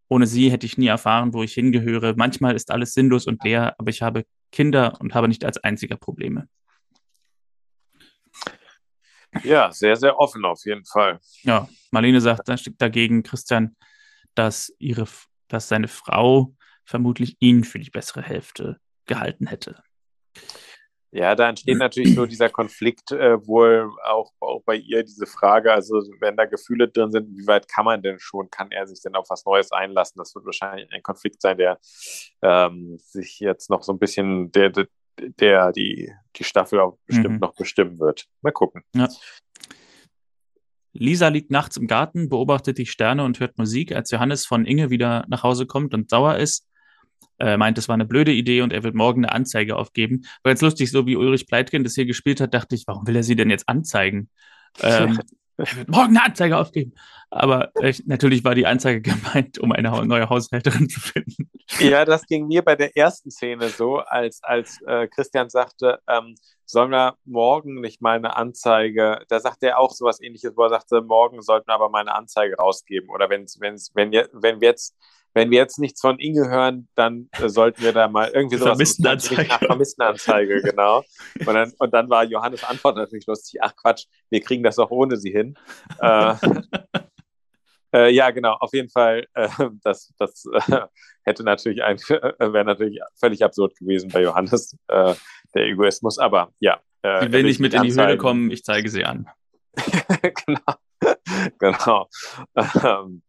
Ohne sie hätte ich nie erfahren, wo ich hingehöre. Manchmal ist alles sinnlos und leer, aber ich habe Kinder und habe nicht als einziger Probleme. Ja, sehr, sehr offen auf jeden Fall. Ja, Marlene sagt dann steckt dagegen, Christian, dass ihre, dass seine Frau vermutlich ihn für die bessere Hälfte gehalten hätte. Ja, da entsteht natürlich so dieser Konflikt, äh, wohl auch, auch bei ihr diese Frage, also wenn da Gefühle drin sind, wie weit kann man denn schon, kann er sich denn auf was Neues einlassen? Das wird wahrscheinlich ein Konflikt sein, der ähm, sich jetzt noch so ein bisschen, der, der die, die Staffel auch bestimmt mhm. noch bestimmen wird. Mal gucken. Ja. Lisa liegt nachts im Garten, beobachtet die Sterne und hört Musik, als Johannes von Inge wieder nach Hause kommt und sauer ist. Er meint, es war eine blöde Idee und er wird morgen eine Anzeige aufgeben. War jetzt lustig, so wie Ulrich Pleitgen das hier gespielt hat, dachte ich, warum will er sie denn jetzt anzeigen? ähm, er wird morgen eine Anzeige aufgeben. Aber äh, natürlich war die Anzeige gemeint, um eine neue Haushälterin zu finden. Ja, das ging mir bei der ersten Szene so, als, als äh, Christian sagte, ähm, sollen wir morgen nicht mal eine Anzeige, da sagte er auch sowas ähnliches, wo er sagte, morgen sollten wir aber mal eine Anzeige rausgeben. Oder wenn's, wenn's, wenn, wenn wir jetzt wenn wir jetzt nichts von Inge hören, dann äh, sollten wir da mal irgendwie sowas Vermisstenanzeige. Nach Vermisstenanzeige, genau. Und dann, und dann war Johannes Antwort natürlich lustig, ach Quatsch, wir kriegen das doch ohne sie hin. äh, äh, ja, genau, auf jeden Fall, äh, das, das äh, hätte natürlich ein, äh, wäre natürlich völlig absurd gewesen bei Johannes, der Egoismus, aber ja. sie will nicht mit in die Höhle kommen, ich zeige sie an. genau, genau. Ähm,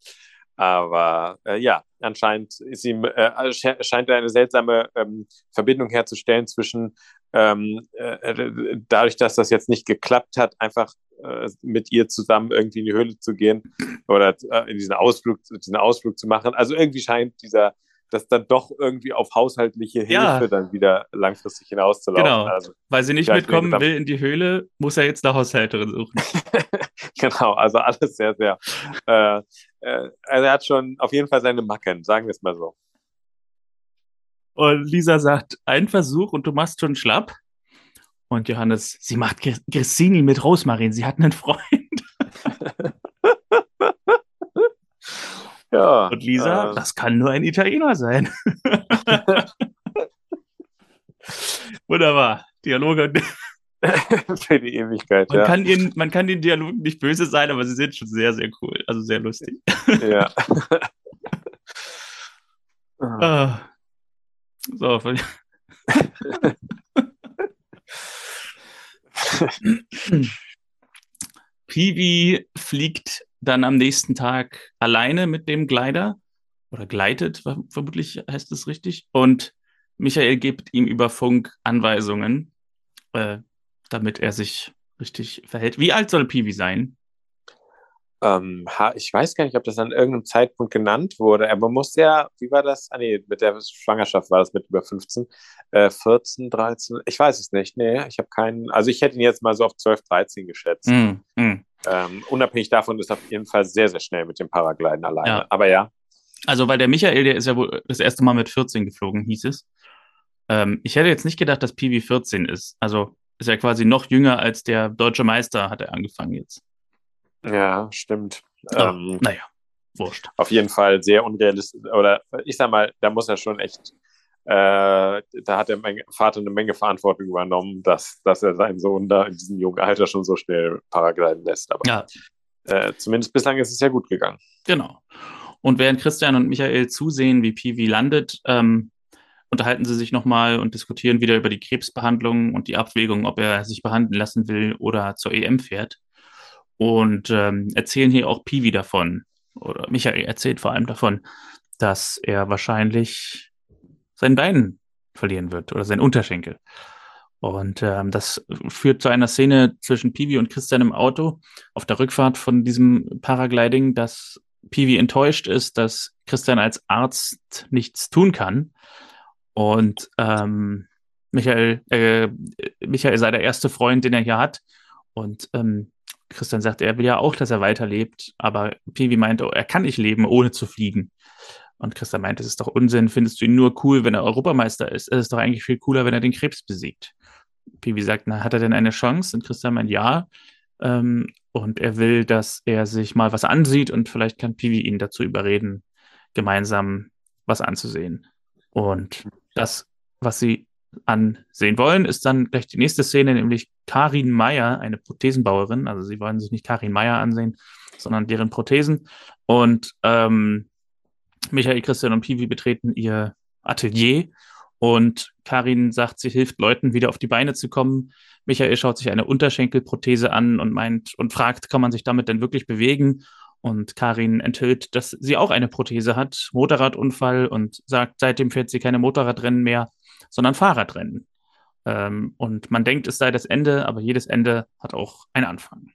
aber äh, ja, anscheinend ist ihm, äh, scheint er eine seltsame ähm, Verbindung herzustellen zwischen ähm, äh, dadurch, dass das jetzt nicht geklappt hat, einfach äh, mit ihr zusammen irgendwie in die Höhle zu gehen oder äh, in diesen Ausflug, diesen Ausflug zu machen. Also irgendwie scheint dieser das dann doch irgendwie auf haushaltliche Hilfe ja. dann wieder langfristig hinauszulaufen. Genau, also, weil sie nicht mitkommen will in die Höhle, muss er jetzt eine Haushälterin suchen. genau, also alles sehr, sehr. Äh, äh, also er hat schon auf jeden Fall seine Macken, sagen wir es mal so. Und Lisa sagt, ein Versuch und du machst schon schlapp. Und Johannes, sie macht Grissini mit Rosmarin, sie hat einen Freund. ja. Und Lisa, äh, das kann nur ein Italiener sein. Wunderbar. Dialoge. Für die Ewigkeit, man ja. Kann ihnen, man kann den Dialogen nicht böse sein, aber sie sind schon sehr, sehr cool. Also sehr lustig. Ja. ah. So. Piwi fliegt dann am nächsten Tag alleine mit dem Gleiter oder gleitet, vermutlich heißt es richtig. Und Michael gibt ihm über Funk Anweisungen, äh, damit er sich richtig verhält. Wie alt soll Piwi sein? Ähm, ich weiß gar nicht, ob das an irgendeinem Zeitpunkt genannt wurde, aber man muss ja, wie war das? Ah, nee, mit der Schwangerschaft war das mit über 15, äh, 14, 13, ich weiß es nicht. Nee, ich habe keinen, also ich hätte ihn jetzt mal so auf 12, 13 geschätzt. Mm, mm. Ähm, unabhängig davon ist er auf jeden Fall sehr, sehr schnell mit dem Paragliden alleine. Ja. Aber ja. Also, weil der Michael, der ist ja wohl das erste Mal mit 14 geflogen, hieß es. Ähm, ich hätte jetzt nicht gedacht, dass Piwi 14 ist. Also ist er quasi noch jünger als der deutsche Meister, hat er angefangen jetzt. Ja, stimmt. Oh, ähm, naja, wurscht. Auf jeden Fall sehr unrealistisch. Oder ich sag mal, da muss er schon echt, da hat der Vater eine Menge Verantwortung übernommen, dass, dass er seinen Sohn da in diesem jungen Alter schon so schnell paragliden lässt. Aber ja. äh, zumindest bislang ist es ja gut gegangen. Genau. Und während Christian und Michael zusehen, wie Piwi landet, ähm, unterhalten sie sich nochmal und diskutieren wieder über die Krebsbehandlung und die Abwägung, ob er sich behandeln lassen will oder zur EM fährt und ähm, erzählen hier auch Piwi davon, oder Michael erzählt vor allem davon, dass er wahrscheinlich sein Bein verlieren wird oder sein Unterschenkel. Und ähm, das führt zu einer Szene zwischen Piwi und Christian im Auto auf der Rückfahrt von diesem Paragliding, dass Piwi enttäuscht ist, dass Christian als Arzt nichts tun kann. Und ähm, Michael, äh, Michael sei der erste Freund, den er hier hat. Und ähm, Christian sagt, er will ja auch, dass er weiterlebt, aber Piwi meint, oh, er kann nicht leben, ohne zu fliegen. Und Christian meint, es ist doch Unsinn, findest du ihn nur cool, wenn er Europameister ist? Es ist doch eigentlich viel cooler, wenn er den Krebs besiegt. Piwi sagt, na, hat er denn eine Chance? Und Christian meint, ja. Ähm, und er will, dass er sich mal was ansieht und vielleicht kann Piwi ihn dazu überreden, gemeinsam was anzusehen. Und das, was sie ansehen wollen, ist dann gleich die nächste Szene, nämlich Karin Meyer, eine Prothesenbauerin. Also sie wollen sich nicht Karin Meyer ansehen, sondern deren Prothesen. Und ähm, Michael, Christian und Piwi betreten ihr Atelier und Karin sagt, sie hilft Leuten wieder auf die Beine zu kommen. Michael schaut sich eine Unterschenkelprothese an und meint und fragt, kann man sich damit denn wirklich bewegen? Und Karin enthüllt, dass sie auch eine Prothese hat, Motorradunfall und sagt, seitdem fährt sie keine Motorradrennen mehr sondern Fahrradrennen. Ähm, und man denkt, es sei das Ende, aber jedes Ende hat auch einen Anfang.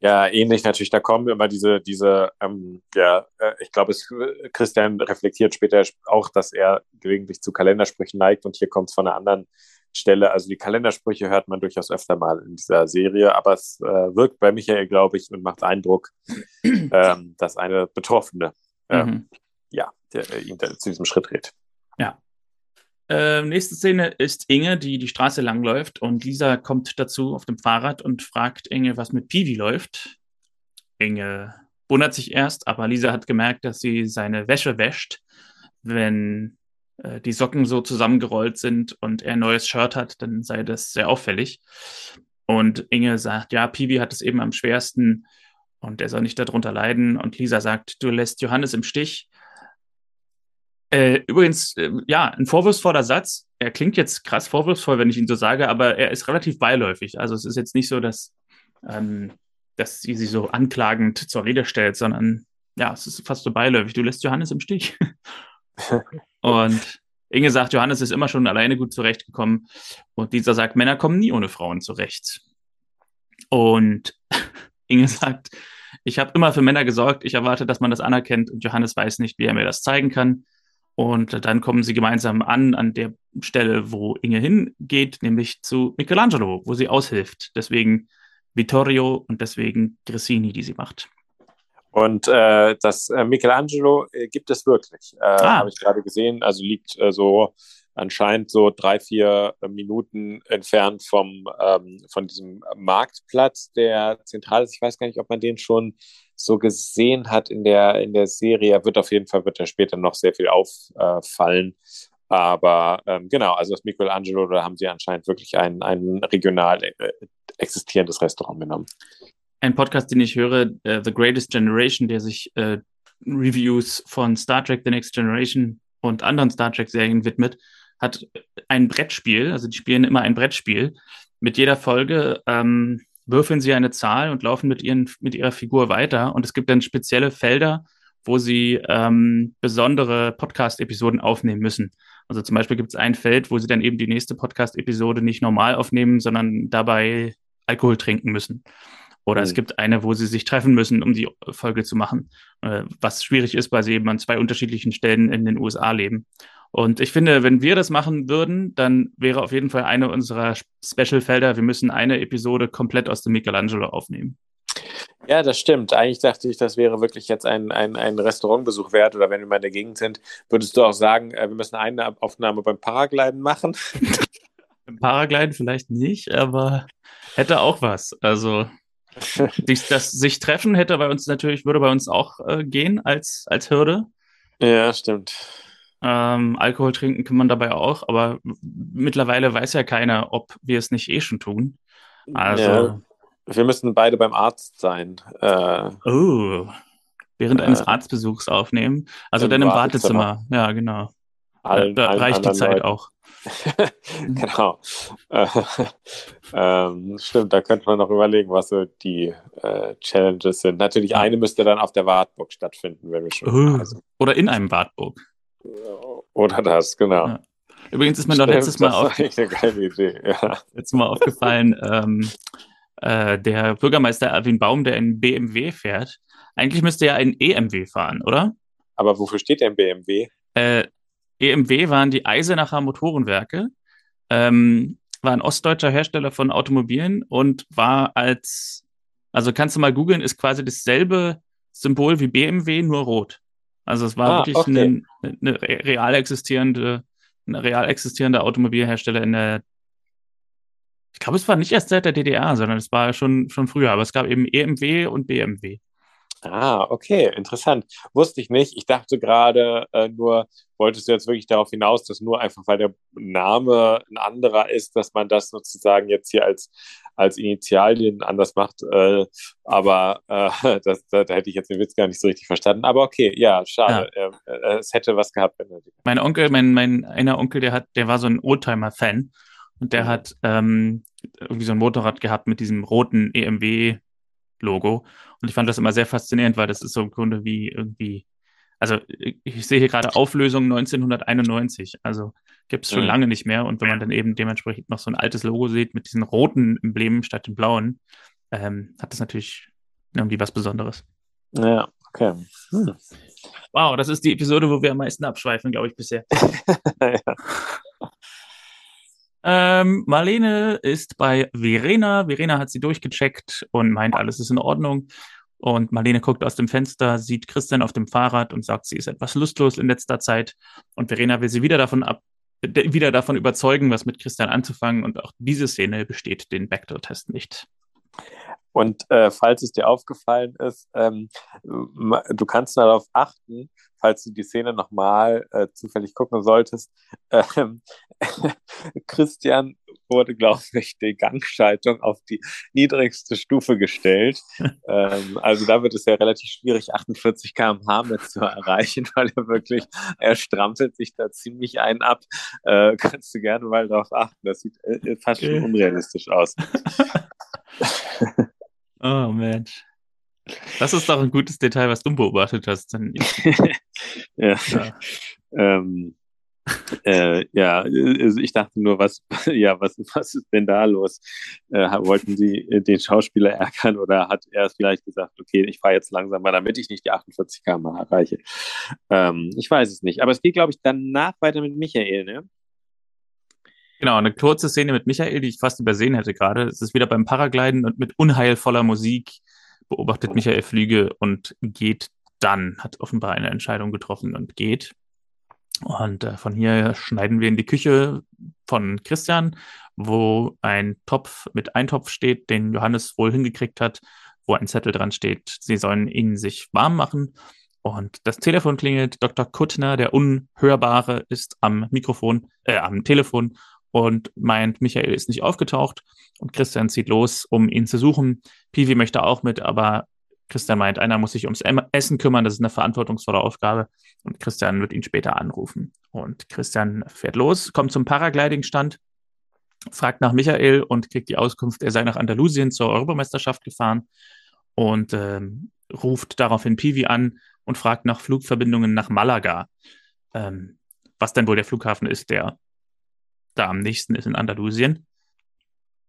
Ja, ähnlich natürlich. Da kommen immer diese, diese, ähm, ja, äh, ich glaube, Christian reflektiert später auch, dass er gelegentlich zu Kalendersprüchen neigt und hier kommt es von einer anderen Stelle. Also die Kalendersprüche hört man durchaus öfter mal in dieser Serie, aber es äh, wirkt bei Michael, glaube ich, und macht Eindruck, ähm, dass eine Betroffene, ähm, mhm. ja, der, äh, ihn zu diesem Schritt dreht. Ja, äh, nächste Szene ist Inge, die die Straße langläuft und Lisa kommt dazu auf dem Fahrrad und fragt Inge, was mit Piwi läuft. Inge wundert sich erst, aber Lisa hat gemerkt, dass sie seine Wäsche wäscht, wenn äh, die Socken so zusammengerollt sind und er ein neues Shirt hat, dann sei das sehr auffällig. Und Inge sagt, ja, Piwi hat es eben am schwersten und er soll nicht darunter leiden. Und Lisa sagt, du lässt Johannes im Stich. Äh, übrigens, äh, ja, ein vorwurfsvoller Satz. Er klingt jetzt krass vorwurfsvoll, wenn ich ihn so sage, aber er ist relativ beiläufig. Also es ist jetzt nicht so, dass, ähm, dass sie sich so anklagend zur Rede stellt, sondern ja, es ist fast so beiläufig. Du lässt Johannes im Stich. und Inge sagt, Johannes ist immer schon alleine gut zurechtgekommen. Und dieser sagt, Männer kommen nie ohne Frauen zurecht. Und Inge sagt, ich habe immer für Männer gesorgt, ich erwarte, dass man das anerkennt und Johannes weiß nicht, wie er mir das zeigen kann. Und dann kommen sie gemeinsam an, an der Stelle, wo Inge hingeht, nämlich zu Michelangelo, wo sie aushilft. Deswegen Vittorio und deswegen Grissini, die sie macht. Und äh, das äh, Michelangelo äh, gibt es wirklich. Äh, ah. Habe ich gerade gesehen. Also liegt äh, so anscheinend so drei, vier äh, Minuten entfernt vom, ähm, von diesem Marktplatz, der zentral ist. Ich weiß gar nicht, ob man den schon so gesehen hat in der, in der Serie. Er wird auf jeden Fall, wird er später noch sehr viel auffallen. Aber ähm, genau, also das Michelangelo, da haben sie anscheinend wirklich ein, ein regional äh, existierendes Restaurant genommen. Ein Podcast, den ich höre, uh, The Greatest Generation, der sich uh, Reviews von Star Trek The Next Generation und anderen Star Trek-Serien widmet, hat ein Brettspiel, also die spielen immer ein Brettspiel. Mit jeder Folge ähm, würfeln sie eine Zahl und laufen mit, ihren, mit ihrer Figur weiter. Und es gibt dann spezielle Felder, wo sie ähm, besondere Podcast-Episoden aufnehmen müssen. Also zum Beispiel gibt es ein Feld, wo sie dann eben die nächste Podcast-Episode nicht normal aufnehmen, sondern dabei Alkohol trinken müssen. Oder mhm. es gibt eine, wo sie sich treffen müssen, um die Folge zu machen, äh, was schwierig ist, weil sie eben an zwei unterschiedlichen Stellen in den USA leben. Und ich finde, wenn wir das machen würden, dann wäre auf jeden Fall eine unserer Special-Felder, wir müssen eine Episode komplett aus dem Michelangelo aufnehmen. Ja, das stimmt. Eigentlich dachte ich, das wäre wirklich jetzt ein, ein, ein Restaurantbesuch wert. Oder wenn wir mal in der Gegend sind, würdest du auch sagen, äh, wir müssen eine Aufnahme beim Paragliden machen? beim Paragliden vielleicht nicht, aber hätte auch was. Also das sich treffen hätte bei uns natürlich, würde bei uns auch äh, gehen als, als Hürde. Ja, stimmt. Ähm, Alkohol trinken kann man dabei auch, aber mittlerweile weiß ja keiner, ob wir es nicht eh schon tun. Also. Ja, wir müssen beide beim Arzt sein. Äh, oh, während äh, eines Arztbesuchs aufnehmen. Also dann im Wartezimmer. Wartezimmer. Ja, genau. Allen, da reicht die Zeit Leuten. auch. genau. Äh, ähm, stimmt, da könnte man noch überlegen, was so die äh, Challenges sind. Natürlich, eine müsste dann auf der Wartburg stattfinden, wenn wir schon. Uh, also. Oder in einem Wartburg. Oder das, genau. Ja. Übrigens ist mir noch letztes Mal, auf Idee, ja. letztes Mal aufgefallen, ähm, äh, der Bürgermeister Erwin Baum, der in BMW fährt, eigentlich müsste er einen EMW fahren, oder? Aber wofür steht der BMW? Äh, EMW waren die Eisenacher Motorenwerke, ähm, war ein ostdeutscher Hersteller von Automobilen und war als, also kannst du mal googeln, ist quasi dasselbe Symbol wie BMW, nur rot. Also es war ah, wirklich okay. eine, eine real existierende, ein real existierender Automobilhersteller in der ich glaube, es war nicht erst seit der DDR, sondern es war schon, schon früher, aber es gab eben EMW und BMW. Ah, okay, interessant. Wusste ich nicht. Ich dachte gerade äh, nur, wolltest du jetzt wirklich darauf hinaus, dass nur einfach, weil der Name ein anderer ist, dass man das sozusagen jetzt hier als, als Initialien anders macht. Äh, aber äh, das, da, da, hätte ich jetzt den Witz gar nicht so richtig verstanden. Aber okay, ja, schade. Ja. Ähm, äh, es hätte was gehabt. Wenn mein Onkel, mein, mein einer Onkel, der hat, der war so ein Oldtimer-Fan und der mhm. hat ähm, irgendwie so ein Motorrad gehabt mit diesem roten EMW-Logo. Und ich fand das immer sehr faszinierend, weil das ist so im Grunde wie irgendwie, also ich sehe hier gerade Auflösung 1991. Also gibt es schon mhm. lange nicht mehr. Und wenn man dann eben dementsprechend noch so ein altes Logo sieht mit diesen roten Emblemen statt den blauen, ähm, hat das natürlich irgendwie was Besonderes. Ja, okay. Hm. Wow, das ist die Episode, wo wir am meisten abschweifen, glaube ich, bisher. ja. Ähm, Marlene ist bei Verena. Verena hat sie durchgecheckt und meint, alles ist in Ordnung. Und Marlene guckt aus dem Fenster, sieht Christian auf dem Fahrrad und sagt, sie ist etwas lustlos in letzter Zeit. Und Verena will sie wieder davon ab, wieder davon überzeugen, was mit Christian anzufangen. Und auch diese Szene besteht den Backdoor-Test nicht. Und äh, falls es dir aufgefallen ist, ähm, du kannst darauf achten, falls du die Szene nochmal äh, zufällig gucken solltest. Ähm, Christian wurde, glaube ich, die Gangschaltung auf die niedrigste Stufe gestellt. ähm, also da wird es ja relativ schwierig, 48 km/h mit zu erreichen, weil er wirklich, er strampelt sich da ziemlich ein ab. Äh, kannst du gerne mal darauf achten. Das sieht äh, fast schon unrealistisch aus. Oh Mensch. Das ist doch ein gutes Detail, was du beobachtet hast. ja. ja. Ähm, Äh, ja, also ich dachte nur, was, ja, was, was ist denn da los? Äh, wollten Sie den Schauspieler ärgern oder hat er vielleicht gesagt, okay, ich fahre jetzt langsamer, damit ich nicht die 48 km erreiche? Ähm, ich weiß es nicht. Aber es geht, glaube ich, danach weiter mit Michael, ne? Genau, eine kurze Szene mit Michael, die ich fast übersehen hätte gerade. Es ist wieder beim Paragliden und mit unheilvoller Musik beobachtet Michael Flüge und geht dann, hat offenbar eine Entscheidung getroffen und geht. Und äh, von hier schneiden wir in die Küche von Christian, wo ein Topf mit Eintopf steht, den Johannes wohl hingekriegt hat, wo ein Zettel dran steht, sie sollen ihn sich warm machen. Und das Telefon klingelt. Dr. Kuttner, der Unhörbare, ist am Mikrofon, äh, am Telefon und meint, Michael ist nicht aufgetaucht. Und Christian zieht los, um ihn zu suchen. Pivi möchte auch mit, aber Christian meint, einer muss sich ums Essen kümmern, das ist eine verantwortungsvolle Aufgabe. Und Christian wird ihn später anrufen. Und Christian fährt los, kommt zum Paragliding-Stand, fragt nach Michael und kriegt die Auskunft, er sei nach Andalusien zur Europameisterschaft gefahren und ähm, ruft daraufhin Pivi an und fragt nach Flugverbindungen nach Malaga. Ähm, was denn wohl der Flughafen ist, der da am nächsten ist in Andalusien.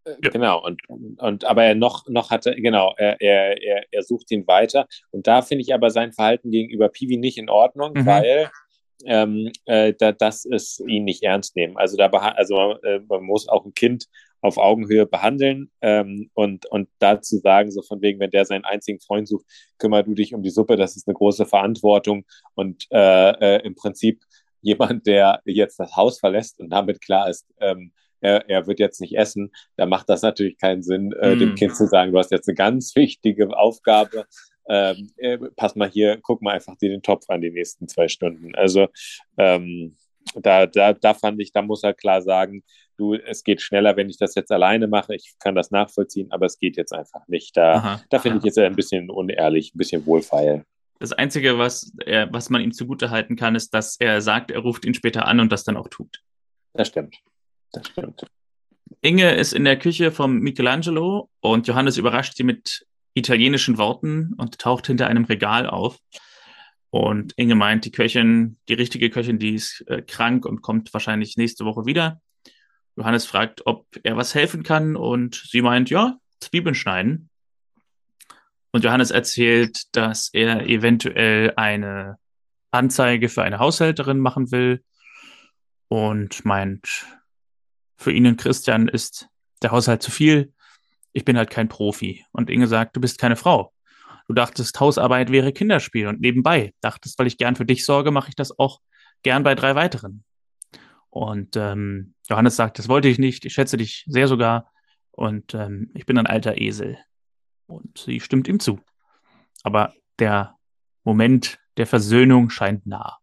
Ja. Genau, und, und aber er noch, noch hatte, genau, er, er, er, er sucht ihn weiter. Und da finde ich aber sein Verhalten gegenüber Piwi nicht in Ordnung, mhm. weil ähm, äh, da, das ist ihn nicht ernst nehmen. Also da also äh, man muss auch ein Kind auf Augenhöhe behandeln ähm, und, und dazu sagen, so von wegen, wenn der seinen einzigen Freund sucht, kümmer du dich um die Suppe, das ist eine große Verantwortung und äh, äh, im Prinzip jemand, der jetzt das Haus verlässt und damit klar ist, ähm, er, er wird jetzt nicht essen, da macht das natürlich keinen Sinn, äh, mm. dem Kind zu sagen, du hast jetzt eine ganz wichtige Aufgabe. Ähm, äh, pass mal hier, guck mal einfach dir den Topf an die nächsten zwei Stunden. Also ähm, da, da, da fand ich, da muss er klar sagen, du, es geht schneller, wenn ich das jetzt alleine mache. Ich kann das nachvollziehen, aber es geht jetzt einfach nicht. Da, da finde ich jetzt ein bisschen unehrlich, ein bisschen wohlfeil. Das Einzige, was, er, was man ihm zugutehalten kann, ist, dass er sagt, er ruft ihn später an und das dann auch tut. Das stimmt. Das stimmt. Inge ist in der Küche vom Michelangelo und Johannes überrascht sie mit italienischen Worten und taucht hinter einem Regal auf. Und Inge meint, die Köchin, die richtige Köchin, die ist äh, krank und kommt wahrscheinlich nächste Woche wieder. Johannes fragt, ob er was helfen kann und sie meint, ja, Zwiebeln schneiden. Und Johannes erzählt, dass er eventuell eine Anzeige für eine Haushälterin machen will und meint, für ihn und Christian ist der Haushalt zu viel. Ich bin halt kein Profi. Und Inge sagt, du bist keine Frau. Du dachtest, Hausarbeit wäre Kinderspiel und nebenbei dachtest, weil ich gern für dich sorge, mache ich das auch gern bei drei weiteren. Und ähm, Johannes sagt, das wollte ich nicht, ich schätze dich sehr sogar und ähm, ich bin ein alter Esel. Und sie stimmt ihm zu. Aber der Moment der Versöhnung scheint nah.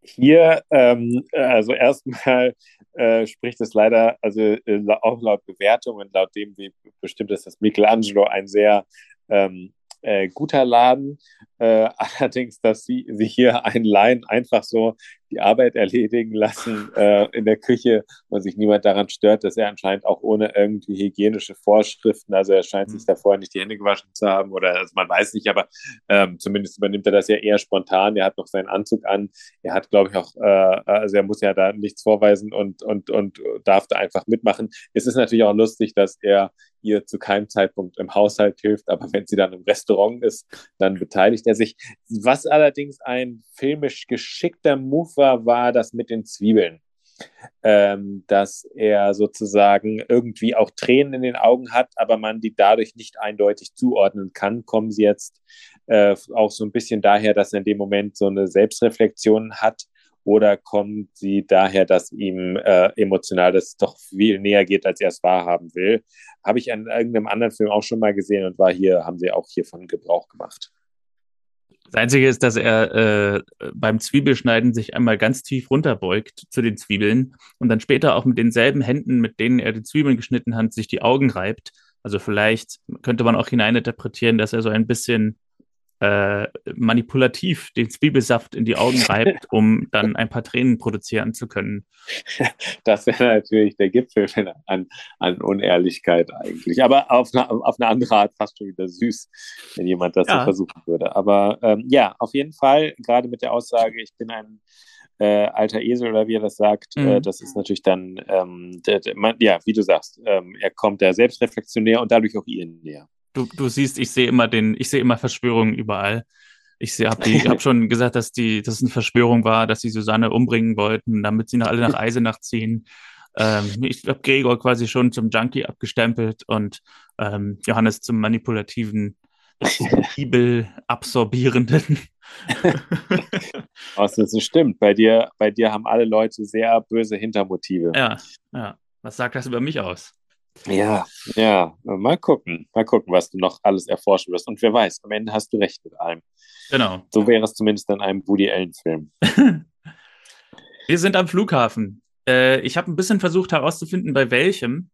Hier, ähm, also erstmal äh, spricht es leider, also äh, auch laut Bewertungen, laut dem, wie bestimmt ist, dass Michelangelo ein sehr ähm, äh, guter Laden. Äh, allerdings, dass sie, sie hier einen Laien einfach so die Arbeit erledigen lassen äh, in der Küche und sich niemand daran stört, dass er anscheinend auch ohne irgendwie hygienische Vorschriften, also er scheint sich mhm. da vorher nicht die Hände gewaschen zu haben oder also man weiß nicht, aber ähm, zumindest übernimmt er das ja eher spontan. Er hat noch seinen Anzug an. Er hat, glaube ich, auch, äh, also er muss ja da nichts vorweisen und, und, und darf da einfach mitmachen. Es ist natürlich auch lustig, dass er ihr zu keinem Zeitpunkt im Haushalt hilft, aber wenn sie dann im Restaurant ist, dann beteiligt er sich. Was allerdings ein filmisch geschickter Move war, war das mit den Zwiebeln. Ähm, dass er sozusagen irgendwie auch Tränen in den Augen hat, aber man die dadurch nicht eindeutig zuordnen kann, kommen sie jetzt äh, auch so ein bisschen daher, dass er in dem Moment so eine Selbstreflexion hat oder kommt sie daher, dass ihm äh, emotional das doch viel näher geht, als er es wahrhaben will? Habe ich in irgendeinem anderen Film auch schon mal gesehen und war hier, haben sie auch hiervon Gebrauch gemacht. Das Einzige ist, dass er äh, beim Zwiebelschneiden sich einmal ganz tief runterbeugt zu den Zwiebeln und dann später auch mit denselben Händen, mit denen er die Zwiebeln geschnitten hat, sich die Augen reibt. Also vielleicht könnte man auch hineininterpretieren, dass er so ein bisschen äh, manipulativ den Zwiebelsaft in die Augen reibt, um dann ein paar Tränen produzieren zu können. Das wäre natürlich der Gipfel an, an Unehrlichkeit eigentlich. Aber auf eine, auf eine andere Art fast schon wieder süß, wenn jemand das ja. so versuchen würde. Aber ähm, ja, auf jeden Fall, gerade mit der Aussage, ich bin ein äh, alter Esel oder wie er das sagt, äh, mhm. äh, das ist natürlich dann, ähm, der, der, man, ja, wie du sagst, ähm, er kommt der selbstreflexionär und dadurch auch ihr näher. Du, du siehst, ich sehe immer den, ich sehe immer Verschwörungen überall. Ich habe hab schon gesagt, dass die, dass es eine Verschwörung war, dass sie Susanne umbringen wollten, damit sie nach, alle nach Eisenach ziehen. Ähm, ich habe Gregor quasi schon zum Junkie abgestempelt und ähm, Johannes zum manipulativen, Bibel absorbierenden. Was das stimmt. Bei dir, bei dir haben alle Leute sehr böse Hintermotive. Ja, ja. Was sagt das über mich aus? Ja, ja, mal gucken, mal gucken, was du noch alles erforschen wirst. Und wer weiß, am Ende hast du recht mit allem. Genau. So wäre es zumindest in einem Woody Allen-Film. Wir sind am Flughafen. Äh, ich habe ein bisschen versucht herauszufinden, bei welchem,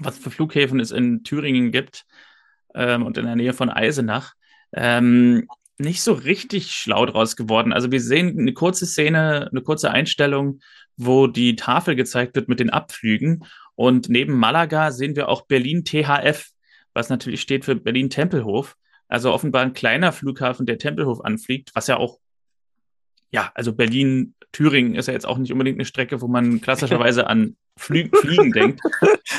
was für Flughäfen es in Thüringen gibt ähm, und in der Nähe von Eisenach. Ähm, nicht so richtig schlau draus geworden. Also wir sehen eine kurze Szene, eine kurze Einstellung, wo die Tafel gezeigt wird mit den Abflügen. Und neben Malaga sehen wir auch Berlin THF, was natürlich steht für Berlin Tempelhof. Also offenbar ein kleiner Flughafen, der Tempelhof anfliegt, was ja auch, ja, also Berlin, Thüringen ist ja jetzt auch nicht unbedingt eine Strecke, wo man klassischerweise an Flü Fliegen denkt.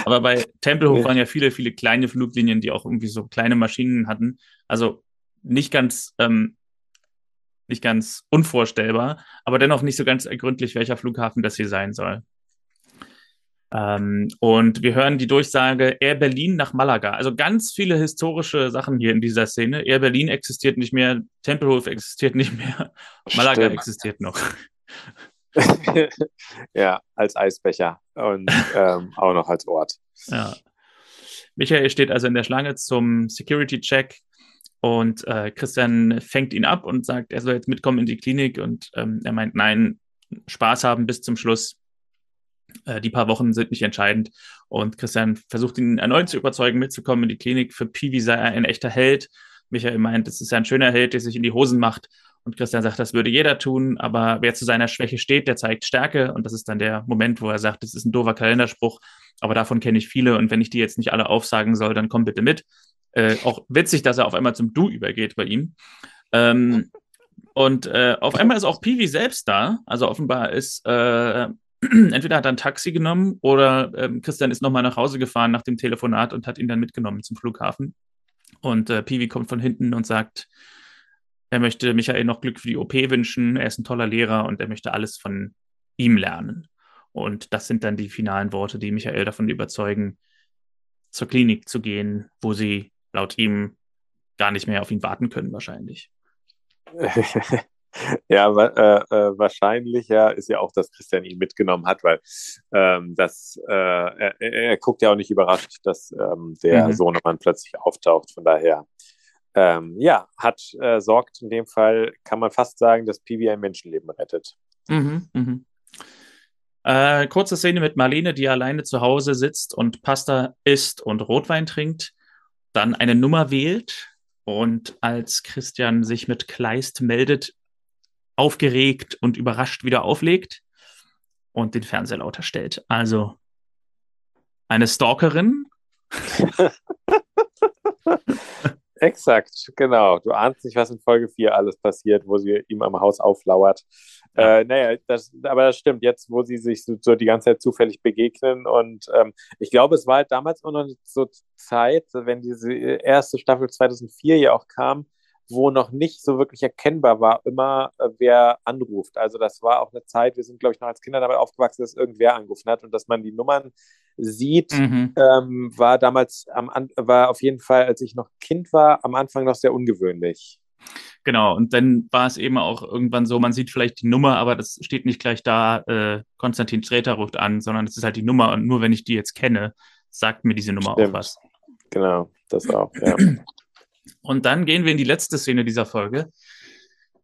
Aber bei Tempelhof waren ja viele, viele kleine Fluglinien, die auch irgendwie so kleine Maschinen hatten. Also nicht ganz, ähm, nicht ganz unvorstellbar, aber dennoch nicht so ganz ergründlich, welcher Flughafen das hier sein soll. Ähm, und wir hören die Durchsage Air Berlin nach Malaga. Also ganz viele historische Sachen hier in dieser Szene. Air Berlin existiert nicht mehr, Tempelhof existiert nicht mehr, Malaga Stimmt. existiert noch. ja, als Eisbecher und ähm, auch noch als Ort. Ja. Michael steht also in der Schlange zum Security-Check und äh, Christian fängt ihn ab und sagt, er soll jetzt mitkommen in die Klinik. Und ähm, er meint, nein, Spaß haben bis zum Schluss. Äh, die paar Wochen sind nicht entscheidend. Und Christian versucht ihn erneut zu überzeugen, mitzukommen in die Klinik. Für Piwi sei er ein echter Held. Michael meint, es ist ein schöner Held, der sich in die Hosen macht. Und Christian sagt, das würde jeder tun, aber wer zu seiner Schwäche steht, der zeigt Stärke. Und das ist dann der Moment, wo er sagt, das ist ein doofer Kalenderspruch, aber davon kenne ich viele. Und wenn ich die jetzt nicht alle aufsagen soll, dann komm bitte mit. Äh, auch witzig, dass er auf einmal zum Du übergeht bei ihm. Ähm, und äh, auf einmal ist auch Piwi selbst da. Also offenbar ist äh, entweder hat er ein Taxi genommen oder ähm, Christian ist nochmal nach Hause gefahren nach dem Telefonat und hat ihn dann mitgenommen zum Flughafen. Und äh, Piwi kommt von hinten und sagt, er möchte Michael noch Glück für die OP wünschen. Er ist ein toller Lehrer und er möchte alles von ihm lernen. Und das sind dann die finalen Worte, die Michael davon überzeugen, zur Klinik zu gehen, wo sie laut ihm gar nicht mehr auf ihn warten können, wahrscheinlich. ja, äh, äh, wahrscheinlich ja, ist ja auch, dass Christian ihn mitgenommen hat, weil ähm, das, äh, er, er, guckt ja auch nicht überrascht, dass ähm, der mhm. Sohnemann plötzlich auftaucht. Von daher, ähm, ja, hat äh, sorgt in dem Fall, kann man fast sagen, dass Piwi ein Menschenleben rettet. Mhm, mhm. Äh, kurze Szene mit Marlene, die alleine zu Hause sitzt und Pasta isst und Rotwein trinkt dann eine Nummer wählt und als Christian sich mit Kleist meldet, aufgeregt und überrascht wieder auflegt und den Fernseher lauter stellt. Also eine Stalkerin. Exakt, genau. Du ahnst nicht, was in Folge 4 alles passiert, wo sie ihm am Haus auflauert. Ja. Äh, naja, das, aber das stimmt, jetzt, wo sie sich so, so die ganze Zeit zufällig begegnen und ähm, ich glaube, es war halt damals auch noch so Zeit, wenn diese erste Staffel 2004 ja auch kam, wo noch nicht so wirklich erkennbar war, immer äh, wer anruft. Also das war auch eine Zeit, wir sind, glaube ich, noch als Kinder damit aufgewachsen, dass irgendwer angerufen hat und dass man die Nummern sieht, mhm. ähm, war damals am war auf jeden Fall, als ich noch Kind war, am Anfang noch sehr ungewöhnlich. Genau, und dann war es eben auch irgendwann so, man sieht vielleicht die Nummer, aber das steht nicht gleich da, äh, Konstantin Sträter ruft an, sondern es ist halt die Nummer und nur wenn ich die jetzt kenne, sagt mir diese Nummer Stimmt. auch was. Genau, das auch, ja. Und dann gehen wir in die letzte Szene dieser Folge.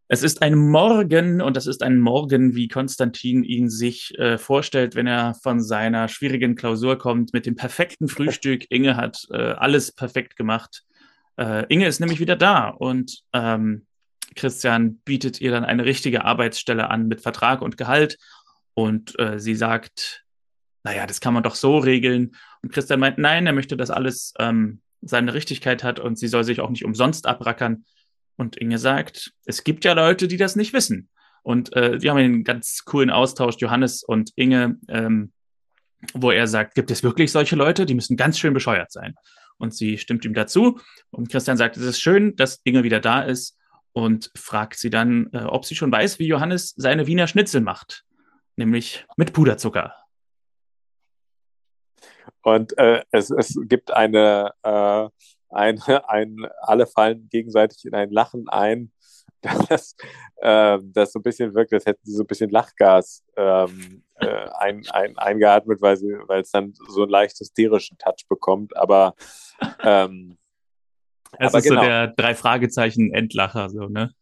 Es ist ein Morgen und das ist ein Morgen, wie Konstantin ihn sich äh, vorstellt, wenn er von seiner schwierigen Klausur kommt, mit dem perfekten Frühstück. Inge hat äh, alles perfekt gemacht. Äh, Inge ist nämlich wieder da und ähm, Christian bietet ihr dann eine richtige Arbeitsstelle an mit Vertrag und Gehalt. Und äh, sie sagt, naja, das kann man doch so regeln. Und Christian meint, nein, er möchte, dass alles ähm, seine Richtigkeit hat und sie soll sich auch nicht umsonst abrackern. Und Inge sagt, es gibt ja Leute, die das nicht wissen. Und äh, die haben einen ganz coolen Austausch, Johannes und Inge, ähm, wo er sagt, gibt es wirklich solche Leute? Die müssen ganz schön bescheuert sein. Und sie stimmt ihm dazu. Und Christian sagt, es ist schön, dass Inge wieder da ist und fragt sie dann, äh, ob sie schon weiß, wie Johannes seine Wiener Schnitzel macht. Nämlich mit Puderzucker. Und äh, es, es gibt eine, äh, eine, ein, alle fallen gegenseitig in ein Lachen ein, das, äh, das so ein bisschen wirkt, als hätten sie so ein bisschen Lachgas ähm, äh, ein, ein, eingeatmet, weil, sie, weil es dann so einen leicht hysterischen Touch bekommt. Aber ähm, es aber ist genau. so der drei Fragezeichen Endlacher, so, ne?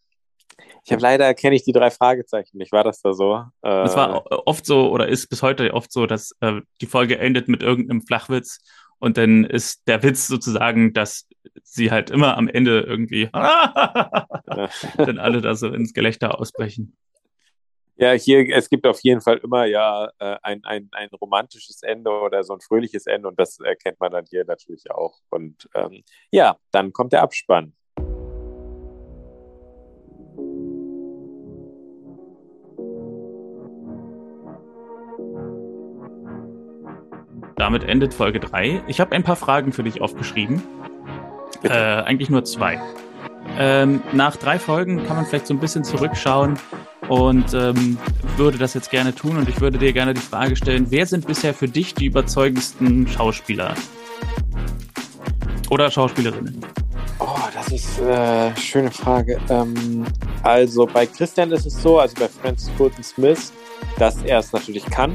Ich habe leider erkenne ich die drei Fragezeichen nicht. War das da so? Es war äh, oft so oder ist bis heute oft so, dass äh, die Folge endet mit irgendeinem Flachwitz und dann ist der Witz sozusagen, dass sie halt immer am Ende irgendwie dann alle da so ins Gelächter ausbrechen. Ja, hier, es gibt auf jeden Fall immer ja äh, ein, ein, ein romantisches Ende oder so ein fröhliches Ende und das erkennt man dann hier natürlich auch. Und ähm, ja, dann kommt der Abspann. Damit endet Folge 3. Ich habe ein paar Fragen für dich aufgeschrieben. Äh, eigentlich nur zwei. Ähm, nach drei Folgen kann man vielleicht so ein bisschen zurückschauen und ähm, würde das jetzt gerne tun und ich würde dir gerne die Frage stellen, wer sind bisher für dich die überzeugendsten Schauspieler? Oder Schauspielerinnen? Oh, das ist eine äh, schöne Frage. Ähm, also bei Christian ist es so, also bei Francis Fulton Smith, dass er es natürlich kann.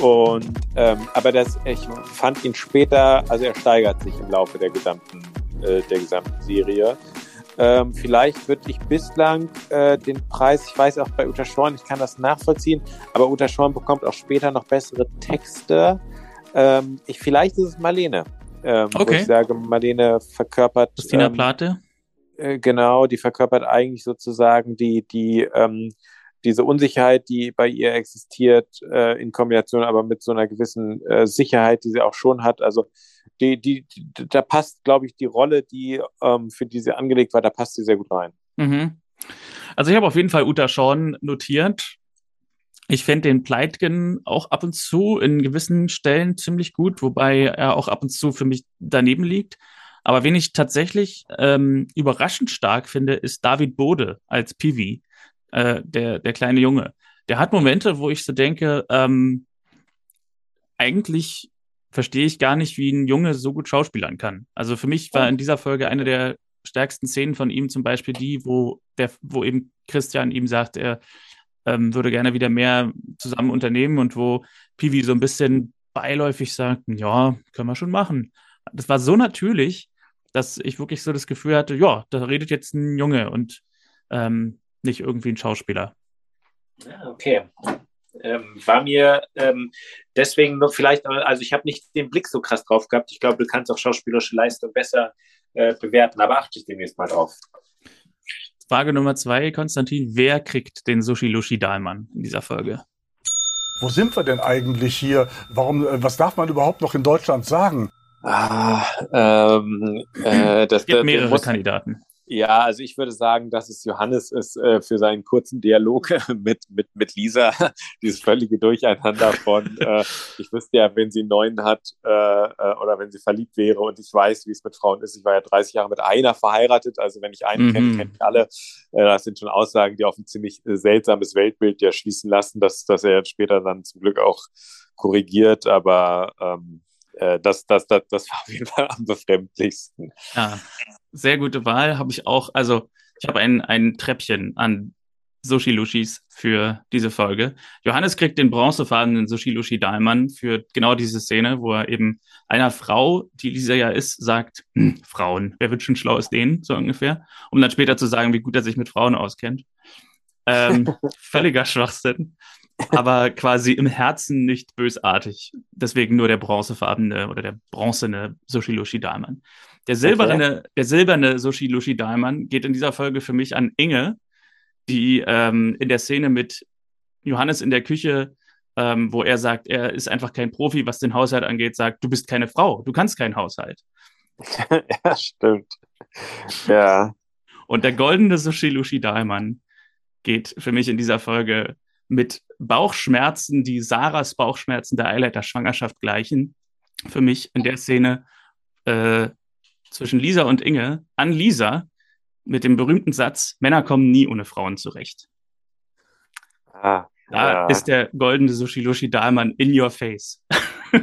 Und ähm, aber das, ich fand ihn später, also er steigert sich im Laufe der gesamten, äh, der gesamten Serie. Ähm, vielleicht würde ich bislang äh, den Preis, ich weiß auch bei Uta Schorn, ich kann das nachvollziehen, aber Uta Schorn bekommt auch später noch bessere Texte. Ähm, ich, vielleicht ist es Marlene. Ähm, okay. ich sage, Marlene verkörpert. Christina ähm, Plate? Äh, genau, die verkörpert eigentlich sozusagen die, die, ähm, diese Unsicherheit, die bei ihr existiert, äh, in Kombination aber mit so einer gewissen äh, Sicherheit, die sie auch schon hat. Also die, die, die da passt, glaube ich, die Rolle, die ähm, für die sie angelegt war, da passt sie sehr gut rein. Mhm. Also ich habe auf jeden Fall Uta Shawn notiert. Ich fände den Pleitgen auch ab und zu in gewissen Stellen ziemlich gut, wobei er auch ab und zu für mich daneben liegt. Aber wen ich tatsächlich ähm, überraschend stark finde, ist David Bode als Pivi, äh, der, der kleine Junge. Der hat Momente, wo ich so denke, ähm, eigentlich verstehe ich gar nicht, wie ein Junge so gut schauspielern kann. Also für mich war in dieser Folge eine der stärksten Szenen von ihm zum Beispiel die, wo der, wo eben Christian ihm sagt, er ähm, würde gerne wieder mehr zusammen unternehmen und wo Pivi so ein bisschen beiläufig sagt, ja, können wir schon machen. Das war so natürlich, dass ich wirklich so das Gefühl hatte, ja, da redet jetzt ein Junge und ähm, nicht irgendwie ein Schauspieler. Okay ähm, war mir ähm, deswegen nur vielleicht, also ich habe nicht den Blick so krass drauf gehabt. Ich glaube, du kannst auch schauspielerische Leistung besser äh, bewerten, aber achte ich demnächst mal drauf. Frage Nummer zwei, Konstantin. Wer kriegt den Sushi-Lushi-Dahlmann in dieser Folge? Wo sind wir denn eigentlich hier? Warum, äh, was darf man überhaupt noch in Deutschland sagen? Ah, ähm, äh, das, es gibt mehrere muss, Kandidaten. Ja, also ich würde sagen, dass es Johannes ist äh, für seinen kurzen Dialog mit, mit, mit Lisa, dieses völlige Durcheinander von, äh, ich wüsste ja, wenn sie einen neuen hat äh, äh, oder wenn sie verliebt wäre und ich weiß, wie es mit Frauen ist. Ich war ja 30 Jahre mit einer verheiratet, also wenn ich einen mhm. kenne, kenne ich alle. Äh, das sind schon Aussagen, die auf ein ziemlich äh, seltsames Weltbild ja schließen lassen, dass, dass er jetzt später dann zum Glück auch korrigiert, aber ähm, äh, das, das, das, das war auf jeden Fall am befremdlichsten. Ja, sehr gute Wahl. Habe ich auch, also ich habe ein, ein Treppchen an Sushi-Lushis für diese Folge. Johannes kriegt den bronzefarbenen Sushi-Lushi Dahlmann für genau diese Szene, wo er eben einer Frau, die Lisa ja ist, sagt, hm, Frauen, wer wird schon schlau aus denen, so ungefähr, um dann später zu sagen, wie gut er sich mit Frauen auskennt. Ähm, völliger Schwachsinn aber quasi im Herzen nicht bösartig. Deswegen nur der bronzefarbene oder der bronzene Sushi-Lushi Dahlmann. Der silberne, okay. der silberne Sushi-Lushi Dahlmann geht in dieser Folge für mich an Inge, die ähm, in der Szene mit Johannes in der Küche, ähm, wo er sagt, er ist einfach kein Profi, was den Haushalt angeht, sagt, du bist keine Frau, du kannst keinen Haushalt. ja, stimmt. Ja. Und der goldene Sushi-Lushi Dahlmann geht für mich in dieser Folge mit Bauchschmerzen, die Sarahs Bauchschmerzen der Eileiter-Schwangerschaft gleichen. Für mich in der Szene äh, zwischen Lisa und Inge an Lisa mit dem berühmten Satz: Männer kommen nie ohne Frauen zurecht. Ah, da ja. ist der goldene Sushilushi Dahlmann in your face.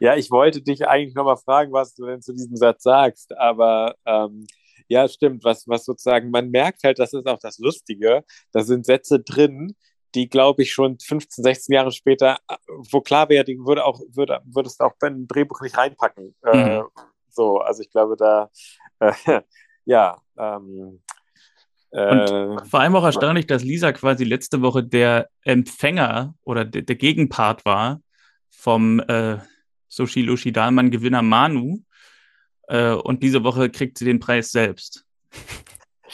ja, ich wollte dich eigentlich nochmal fragen, was du denn zu diesem Satz sagst, aber ähm, ja, stimmt, was, was sozusagen, man merkt halt, das ist auch das Lustige, da sind Sätze drin, die, glaube ich, schon 15, 16 Jahre später, wo klar wäre, die würde auch, würde, würdest du auch beim Drehbuch nicht reinpacken. Äh, mhm. Äh, so, also ich glaube, da, äh, ja, ähm, und vor allem auch erstaunlich, dass Lisa quasi letzte Woche der Empfänger oder der, der Gegenpart war vom äh, Sushi Lushi Dahlmann Gewinner Manu. Äh, und diese Woche kriegt sie den Preis selbst.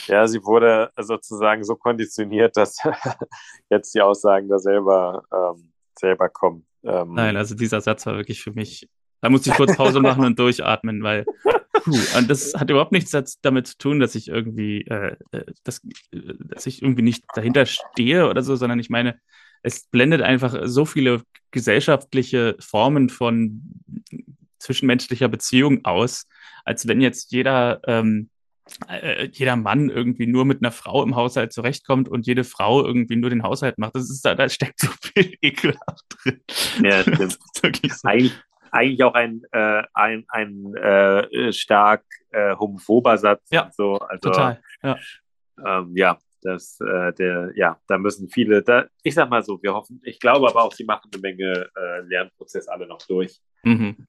Ja, sie wurde sozusagen so konditioniert, dass jetzt die Aussagen da selber, ähm, selber kommen. Ähm, Nein, also dieser Satz war wirklich für mich da musste ich kurz Pause machen und durchatmen, weil puh, und das hat überhaupt nichts damit zu tun, dass ich irgendwie, äh, äh dass, dass ich irgendwie nicht dahinter stehe oder so, sondern ich meine, es blendet einfach so viele gesellschaftliche Formen von zwischenmenschlicher Beziehung aus, als wenn jetzt jeder ähm, äh, jeder Mann irgendwie nur mit einer Frau im Haushalt zurechtkommt und jede Frau irgendwie nur den Haushalt macht. Das ist da, da steckt so viel ekelhaft drin. Ja, das ist so. eigentlich, eigentlich auch ein, äh, ein, ein äh, stark äh, homophober Satz. Ja, so. also, total. Ja, ähm, ja das, äh, der, ja, da müssen viele, da, ich sag mal so, wir hoffen, ich glaube aber auch, sie machen eine Menge äh, Lernprozess alle noch durch. Mhm.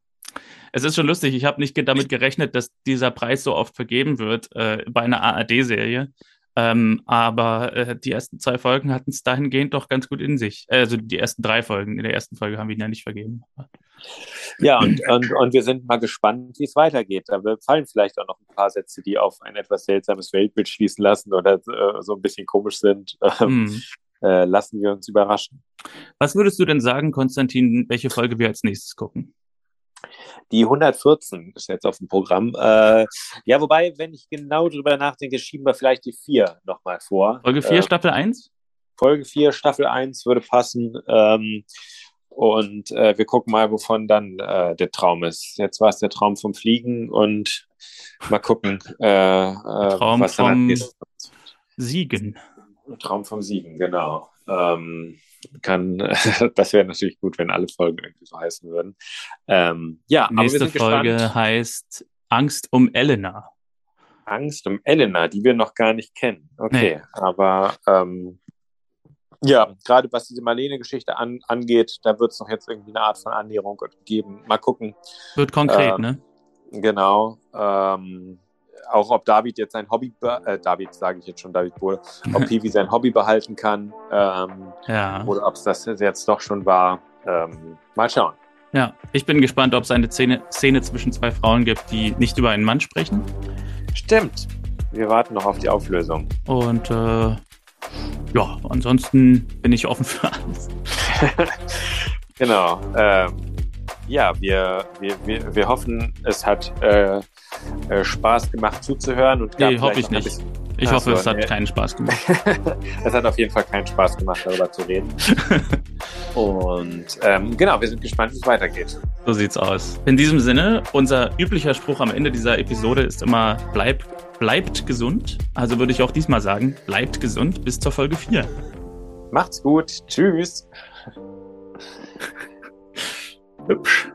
Es ist schon lustig, ich habe nicht damit gerechnet, dass dieser Preis so oft vergeben wird äh, bei einer ARD-Serie. Ähm, aber äh, die ersten zwei Folgen hatten es dahingehend doch ganz gut in sich. Also die ersten drei Folgen. In der ersten Folge haben wir ihn ja nicht vergeben. Ja, und, und, und wir sind mal gespannt, wie es weitergeht. Da fallen vielleicht auch noch ein paar Sätze, die auf ein etwas seltsames Weltbild schließen lassen oder äh, so ein bisschen komisch sind. Mhm. Äh, lassen wir uns überraschen. Was würdest du denn sagen, Konstantin, welche Folge wir als nächstes gucken? Die 114 ist jetzt auf dem Programm. Äh, ja, wobei, wenn ich genau drüber nachdenke, schieben wir vielleicht die 4 nochmal vor. Folge 4, äh, Staffel 1? Folge 4, Staffel 1 würde passen. Ähm, und äh, wir gucken mal, wovon dann äh, der Traum ist. Jetzt war es der Traum vom Fliegen und mal gucken, äh, äh Traum was vom Siegen. Traum vom Siegen, genau. Ähm, kann, das wäre natürlich gut, wenn alle Folgen irgendwie so heißen würden. Ähm, ja, Nächste Folge gespannt. heißt Angst um Elena. Angst um Elena, die wir noch gar nicht kennen. Okay, nee. aber ähm, ja, gerade was diese Marlene-Geschichte an, angeht, da wird es noch jetzt irgendwie eine Art von Annäherung geben. Mal gucken. Wird konkret, ähm, ne? Genau. Ähm, auch ob David jetzt sein Hobby, äh, David sage ich jetzt schon, David Bohle, ob Pivi sein Hobby behalten kann ähm, ja. oder ob es das jetzt doch schon war. Ähm, mal schauen. Ja, ich bin gespannt, ob es eine Szene, Szene zwischen zwei Frauen gibt, die nicht über einen Mann sprechen. Stimmt. Wir warten noch auf die Auflösung. Und äh, ja, ansonsten bin ich offen für alles. genau. Ähm, ja, wir, wir, wir, wir hoffen, es hat äh, äh, Spaß gemacht zuzuhören. Und nee, hoffe ich nicht. Ich hoffe, es hat nee. keinen Spaß gemacht. es hat auf jeden Fall keinen Spaß gemacht, darüber zu reden. und ähm, genau, wir sind gespannt, wie es weitergeht. So sieht's aus. In diesem Sinne, unser üblicher Spruch am Ende dieser Episode ist immer, bleib, bleibt gesund. Also würde ich auch diesmal sagen, bleibt gesund bis zur Folge 4. Macht's gut. Tschüss. Hübsch.